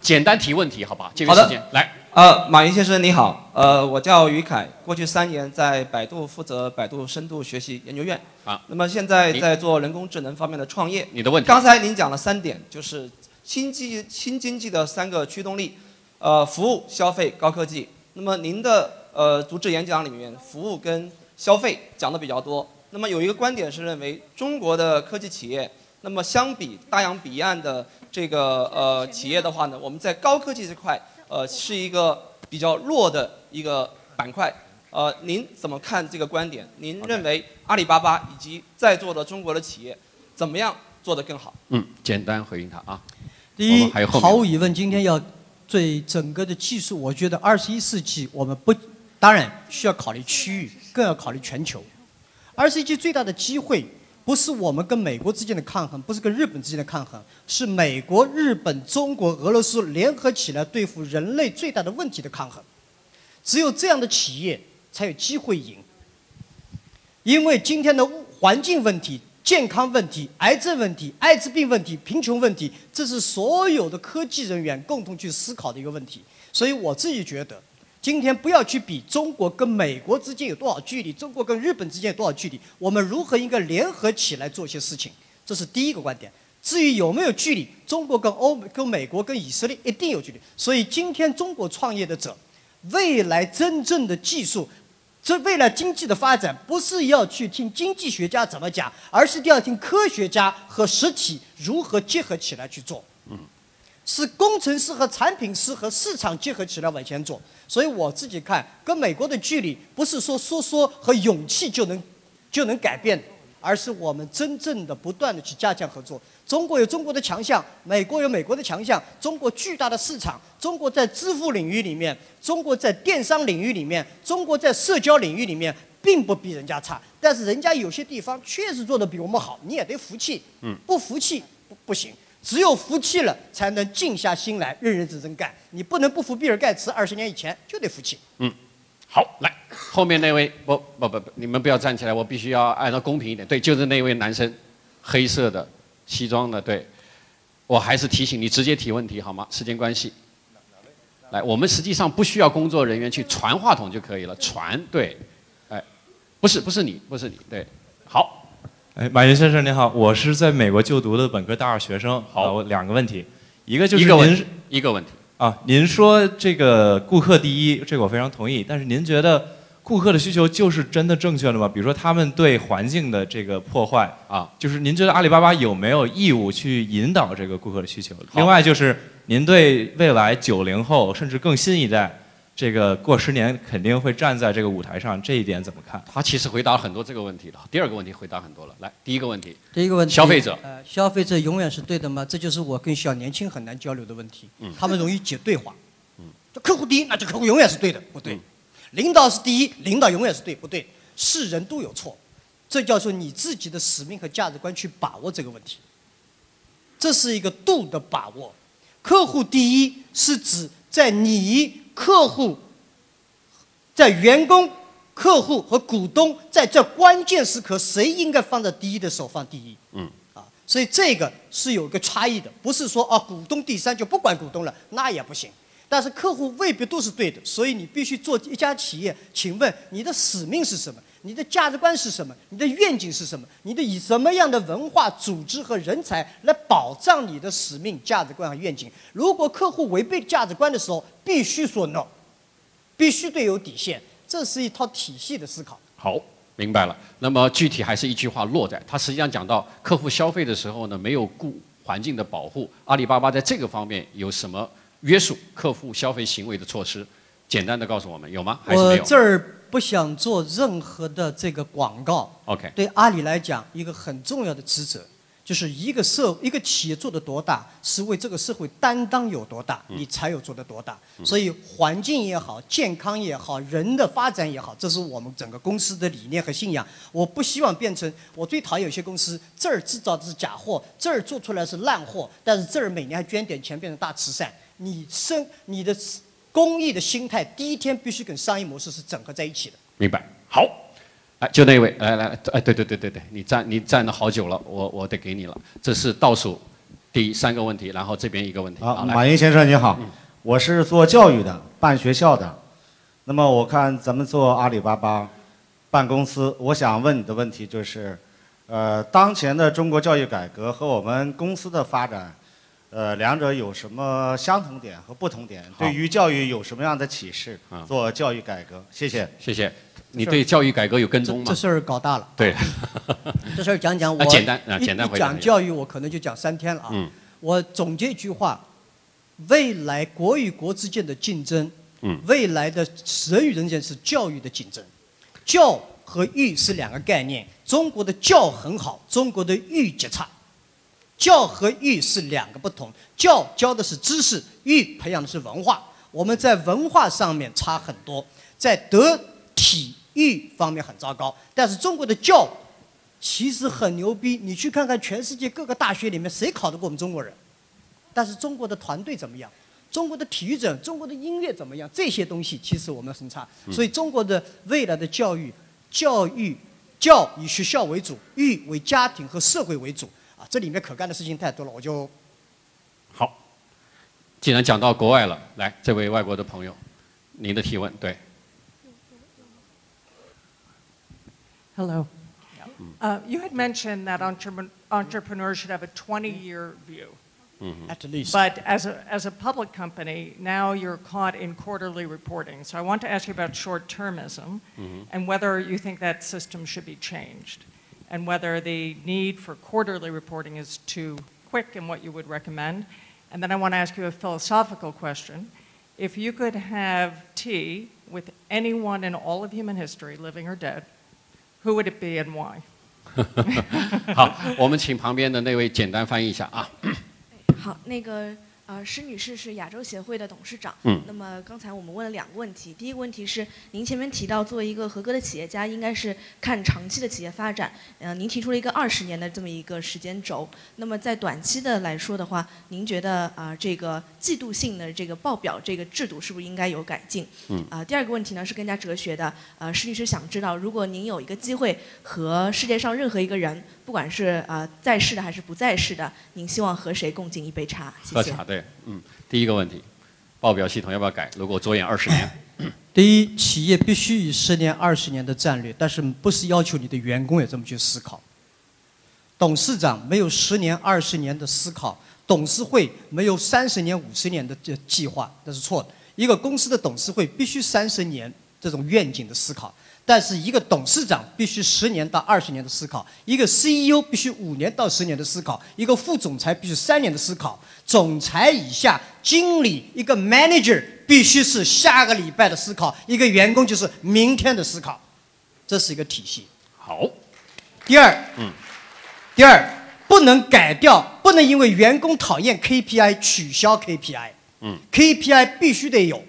简单提问题，好吧？节约好的时间，来。呃，马云先生你好，呃，我叫于凯，过去三年在百度负责百度深度学习研究院。啊。那么现在在做人工智能方面的创业。你的问题刚才您讲了三点，就是新经新经济的三个驱动力，呃，服务、消费、高科技。那么您的呃主旨演讲里面，服务跟消费讲的比较多。那么有一个观点是认为中国的科技企业，那么相比大洋彼岸的这个呃企业的话呢，我们在高科技这块呃是一个比较弱的一个板块。呃，您怎么看这个观点？您认为阿里巴巴以及在座的中国的企业怎么样做得更好？嗯，简单回应他啊。第一还有，后毫无疑问，今天要对整个的技术，我觉得二十一世纪我们不，当然需要考虑区域，更要考虑全球。二十一世纪最大的机会，不是我们跟美国之间的抗衡，不是跟日本之间的抗衡，是美国、日本、中国、俄罗斯联合起来对付人类最大的问题的抗衡。只有这样的企业才有机会赢。因为今天的环境问题、健康问题、癌症问题、艾滋病问题、贫穷问题，这是所有的科技人员共同去思考的一个问题。所以我自己觉得，今天不要去比中国跟美国之间有多少距离，中国跟日本之间有多少距离，我们如何应该联合起来做一些事情，这是第一个观点。至于有没有距离，中国跟欧美、跟美国、跟以色列一定有距离。所以今天中国创业的者，未来真正的技术这未来经济的发展，不是要去听经济学家怎么讲，而是要听科学家和实体如何结合起来去做。嗯，是工程师和产品师和市场结合起来往前走。所以我自己看，跟美国的距离不是说说说和勇气就能就能改变的。而是我们真正的不断的去加强合作。中国有中国的强项，美国有美国的强项，中国巨大的市场，中国在支付领域里面，中国在电商领域里面，中国在社交领域里面，并不比人家差。但是人家有些地方确实做的比我们好，你也得服气。嗯，不服气不不行。只有服气了，才能静下心来认认真真干。你不能不服比尔盖茨，二十年以前就得服气。嗯，好，来后面那位，不不不，你们不要站起来，我必须要按照公平一点。对，就是那位男生，黑色的西装的，对。我还是提醒你直接提问题好吗？时间关系。来，我们实际上不需要工作人员去传话筒就可以了，传对，哎，不是不是你，不是你，对，哎，马云先生您好，我是在美国就读的本科大二学生。好，我两个问题，一个就是您一个问题，一个问题啊，您说这个顾客第一，这个我非常同意。但是您觉得顾客的需求就是真的正确的吗？比如说他们对环境的这个破坏啊，就是您觉得阿里巴巴有没有义务去引导这个顾客的需求？另外就是您对未来九零后甚至更新一代。这个过十年肯定会站在这个舞台上，这一点怎么看？他其实回答了很多这个问题了。第二个问题回答很多了。来，第一个问题。第一个问题。消费者。呃，消费者永远是对的吗？这就是我跟小年轻很难交流的问题。嗯。他们容易解对话。嗯。就客户第一，那就客户永远是对的，不对。领导是第一，领导永远是对，不对。是人都有错，这叫做你自己的使命和价值观去把握这个问题。这是一个度的把握。客户第一是指在你。客户在员工、客户和股东在这关键时刻，谁应该放在第一的时候放第一？嗯，啊，所以这个是有个差异的，不是说啊股东第三就不管股东了，那也不行。但是客户未必都是对的，所以你必须做一家企业。请问你的使命是什么？你的价值观是什么？你的愿景是什么？你的以什么样的文化、组织和人才来保障你的使命、价值观和愿景？如果客户违背价值观的时候，必须说 no，必须得有底线。这是一套体系的思考。好，明白了。那么具体还是一句话落在，他实际上讲到客户消费的时候呢，没有顾环境的保护。阿里巴巴在这个方面有什么约束客户消费行为的措施？简单的告诉我们，有吗？还是没有？我这儿。不想做任何的这个广告。OK。对阿里来讲，一个很重要的职责，就是一个社一个企业做的多大，是为这个社会担当有多大，你才有做的多大。所以环境也好，健康也好，人的发展也好，这是我们整个公司的理念和信仰。我不希望变成我最讨厌有些公司这儿制造的是假货，这儿做出来是烂货，但是这儿每年还捐点钱变成大慈善。你生你的。公益的心态，第一天必须跟商业模式是整合在一起的。明白。好，哎，就那位，来来，哎，对对对对对，你站你站了好久了，我我得给你了。这是倒数第三个问题，然后这边一个问题。好，马云先生你好，我是做教育的，办学校的。那么我看咱们做阿里巴巴办公司，我想问你的问题就是，呃，当前的中国教育改革和我们公司的发展。呃，两者有什么相同点和不同点？对于教育有什么样的启示？做教育改革，谢谢。谢谢。你对教育改革有跟踪吗？这事儿搞大了。对。这事儿讲讲我。简单啊，简单回答。讲教育，我可能就讲三天了啊。嗯。我总结一句话：未来国与国之间的竞争，嗯，未来的人与人之间是教育的竞争。教和育是两个概念。中国的教很好，中国的育极差。教和育是两个不同，教教的是知识，育培养的是文化。我们在文化上面差很多，在德体育方面很糟糕。但是中国的教其实很牛逼，你去看看全世界各个大学里面谁考得过我们中国人？但是中国的团队怎么样？中国的体育者、中国的音乐怎么样？这些东西其实我们很差。所以中国的未来的教育，教育教以学校为主，育为家庭和社会为主。这里面可干的事情太多了，我就好。既然讲到国外了，来，这位外国的朋友，您的提问，对。Hello. Uh, you had mentioned that entrepreneurs should have a 20-year view. Mm-hmm. At least. But as a, as a public company, now you're caught in quarterly reporting. So I want to ask you about short-termism mm-hmm. and whether you think that system should be changed and whether the need for quarterly reporting is too quick and what you would recommend. And then I want to ask you a philosophical question. If you could have tea with anyone in all of human history, living or dead, who would it be and why? 好，我们请旁边的那位简单翻译一下啊。好，那个 呃，施女士是亚洲协会的董事长。嗯那么刚才我们问了两个问题，第一个问题是您前面提到，作为一个合格的企业家，应该是看长期的企业发展。呃，您提出了一个二十年的这么一个时间轴。那么在短期的来说的话，您觉得啊、这个季度性的这个报表这个制度是不是应该有改进？嗯啊、第二个问题呢是更加哲学的。呃，施女士想知道，如果您有一个机会和世界上任何一个人，不管是呃在世的还是不在世的，您希望和谁共进一杯茶？谢谢。喝茶对，嗯，第一个问题，报表系统要不要改？如果着眼二十年，第一，企业必须以十年、二十年的战略，但是不是要求你的员工也这么去思考。董事长没有十年、二十年的思考，董事会没有三十年、五十年的这计划，那是错的。一个公司的董事会必须三十年这种愿景的思考，但是一个董事长必须十年到二十年的思考，一个 CEO 必须五年到十年的思考，一个副总裁必须三年的思考，总裁以下经理一个 manager 必须是下个礼拜的思考，一个员工就是明天的思考，这是一个体系。好，第二，嗯，第二不能改掉，不能因为员工讨厌 KPI 取消 KPI。嗯 KPI 必须得有，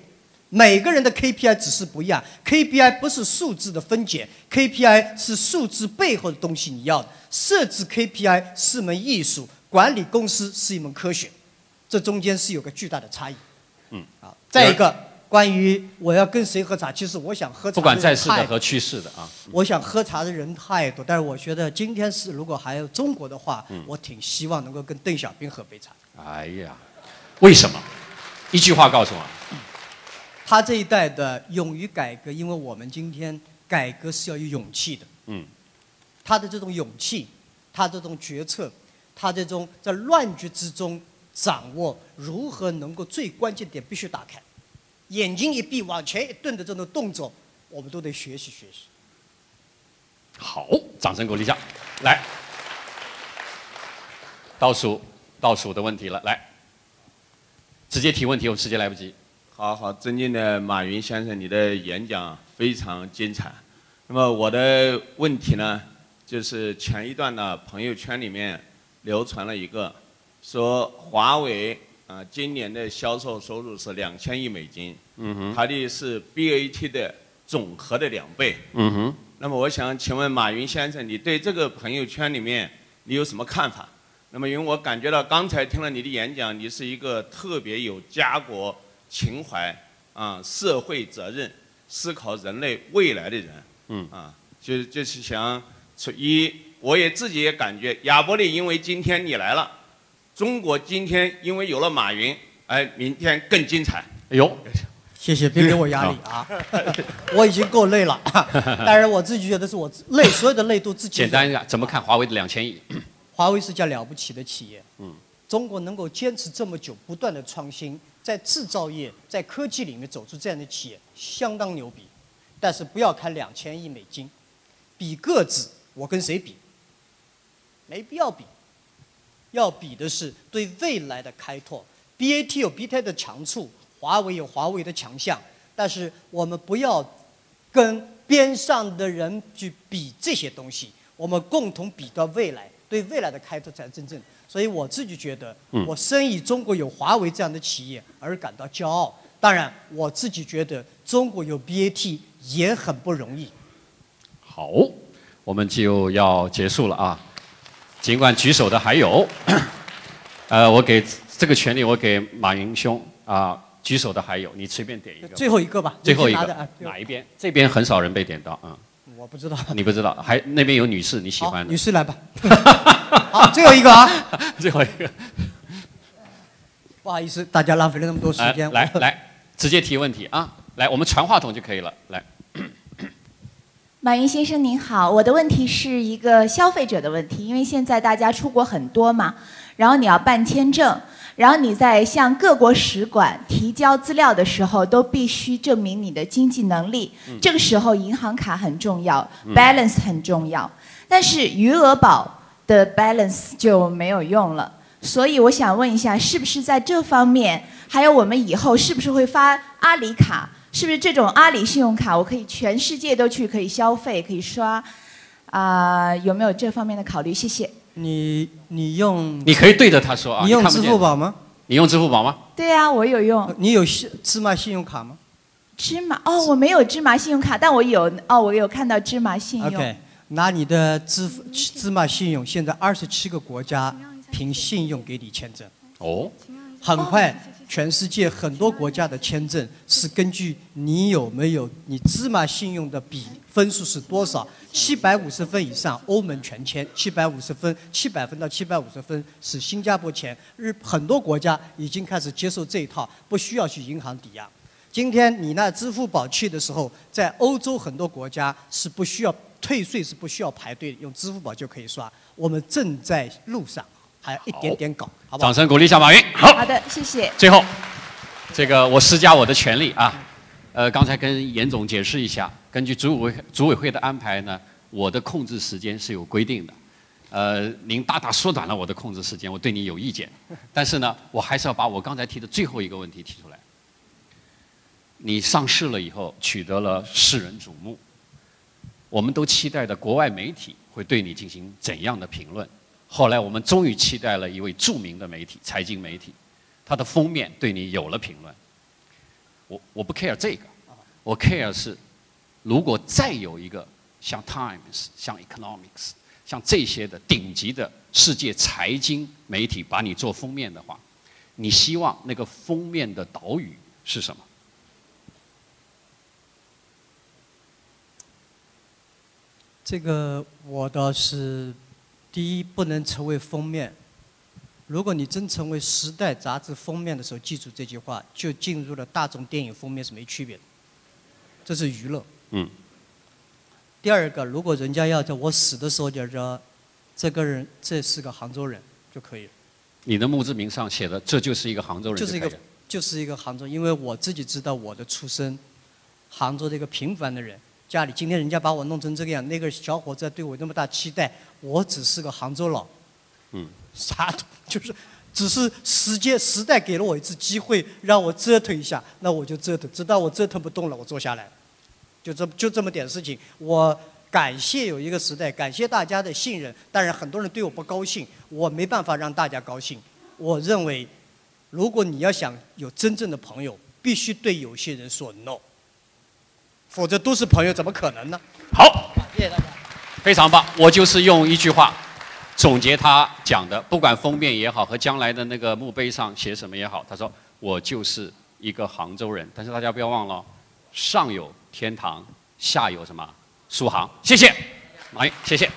每个人的 KPI 只是不一样。KPI 不是数字的分解，KPI 是数字背后的东西。你要的设置 KPI 是门艺术，管理公司是一门科学，这中间是有个巨大的差异。嗯，啊，再一个，关于我要跟谁喝茶，其实我想喝茶不管在世的和去世的啊，我想喝茶的人太多，但是我觉得今天是如果还有中国的话，嗯我挺希望能够跟邓小平喝杯茶。哎呀，为什么？一句话告诉我，他这一代的勇于改革，因为我们今天改革是要有勇气的。嗯，他的这种勇气，他这种决策，他这种在乱局之中掌握如何能够最关键点必须打开，眼睛一闭往前一顿的这种动作，我们都得学习学习。好，掌声鼓励一下，来，倒数倒数的问题了，来，直接提问题，我时间来不及。好好，尊敬的马云先生，你的演讲非常精彩。那么我的问题呢，就是前一段呢，朋友圈里面流传了一个，说华为啊、呃今年的销售收入是两千亿美金，嗯哼它的是 BAT 的总和的两倍。嗯哼，那么我想请问马云先生，你对这个朋友圈里面你有什么看法？那么因为我感觉到刚才听了你的演讲，你是一个特别有家国情怀啊、社会责任、思考人类未来的人。嗯啊，就就是想一，我也自己也感觉亚伯利因为今天你来了，中国今天因为有了马云，哎，明天更精彩。哎呦，谢谢，别给我压力啊！我已经够累了，当然我自己觉得是我累，所有的累都自己。简单一下，怎么看华为的两千亿？华为是家了不起的企业，嗯，中国能够坚持这么久，不断的创新，在制造业、在科技里面走出这样的企业，相当牛逼。但是不要看两千亿美金，比个子，我跟谁比？没必要比，要比的是对未来的开拓。BAT 有 BAT 的强处，华为有华为的强项，但是我们不要跟边上的人去比这些东西，我们共同比到未来，对未来的开拓才是真正。所以我自己觉得嗯，我深以中国有华为这样的企业而感到骄傲。当然，我自己觉得中国有 BAT 也很不容易。好，我们就要结束了啊。尽管举手的还有，呃，我给这个权利我给马云兄啊，举手的还有，你随便点一个。最后一个吧，最后一个哪一边？这边很少人被点到啊、我不知道。你不知道，还那边有女士你喜，欢的女。士来吧。好，最后一个啊。最后一个。不好意思，大家浪费了那么多时来间。来来，直接提问题啊！来，我们传话筒就可以了。来，马云先生您好，我的问题是一个消费者的问题，因为现在大家出国很多嘛，然后你要办签证，然后你在向各国使馆提交资料的时候，都必须证明你的经济能力。嗯这个时候银行卡很重要嗯，balance 很重要，但是余额宝的 balance 就没有用了。所以我想问一下，是不是在这方面，还有我们以后是不是会发阿里卡？是不是这种阿里信用卡，我可以全世界都去可以消费，可以刷？啊、有没有这方面的考虑？谢谢。你你用你可以对着他说啊。你用支看不见付宝吗？你用支付宝吗？对啊，我有用。你有信芝麻信用卡吗芝麻哦，我没有芝麻信用卡，但我有哦，我有看到芝麻信用。？OK，拿你的支付芝麻信用，现在二十七个国家凭信用给你签证。哦，很快，全世界很多国家的签证是根据你有没有你芝麻信用的比分数是多少，七百五十分以上，欧盟全签；七百五十分，七百分到七百五十分是新加坡签。日很多国家已经开始接受这一套，不需要去银行抵押。今天你那支付宝去的时候，在欧洲很多国家是不需要退税，是不需要排队，用支付宝就可以刷。我们正在路上，还有一点点搞，好不好？掌声鼓励一下马云。好，好的，谢谢。最后，这个我施加我的权利啊，呃，刚才跟严总解释一下，根据组委会组委会的安排呢，我的控制时间是有规定的。呃，您大大缩短了我的控制时间，我对你有意见。但是呢，我还是要把我刚才提的最后一个问题提出来。你上市了以后，取得了世人瞩目，我们都期待的国外媒体会对你进行怎样的评论？后来我们终于期待了一位著名的媒体，财经媒体，它的封面对你有了评论。我我不 care 这个，我 care 是，如果再有一个像 Times、像 Economics、像这些的顶级的世界财经媒体把你做封面的话，你希望那个封面的导语是什么？这个我倒是，第一不能成为封面。如果你真成为《时代》杂志封面的时候，记住这句话，就进入了大众电影封面是没区别的。这是娱乐。嗯。第二个，如果人家要在我死的时候就说，这个人这是个杭州人就可以了。你的墓志铭上写的这就是一个杭州人就是一个就是一个杭州，因为我自己知道我的出身，杭州的一个平凡的人，家里今天人家把我弄成这个样，那个小伙子对我那么大期待，我只是个杭州佬，嗯，啥都就是，只是时间时代给了我一次机会，让我折腾一下，那我就折腾，直到我折腾不动了，我坐下来，就这就这么点事情，我。感谢有一个时代，感谢大家的信任。当然，很多人对我不高兴，我没办法让大家高兴。我认为，如果你要想有真正的朋友，必须对有些人说 no，否则都是朋友，怎么可能呢？好，谢谢大家。非常棒，我就是用一句话总结他讲的，不管封面也好，和将来的那个墓碑上写什么也好，他说我就是一个杭州人。但是大家不要忘了，上有天堂，下有什么苏杭。谢谢，马云，谢谢。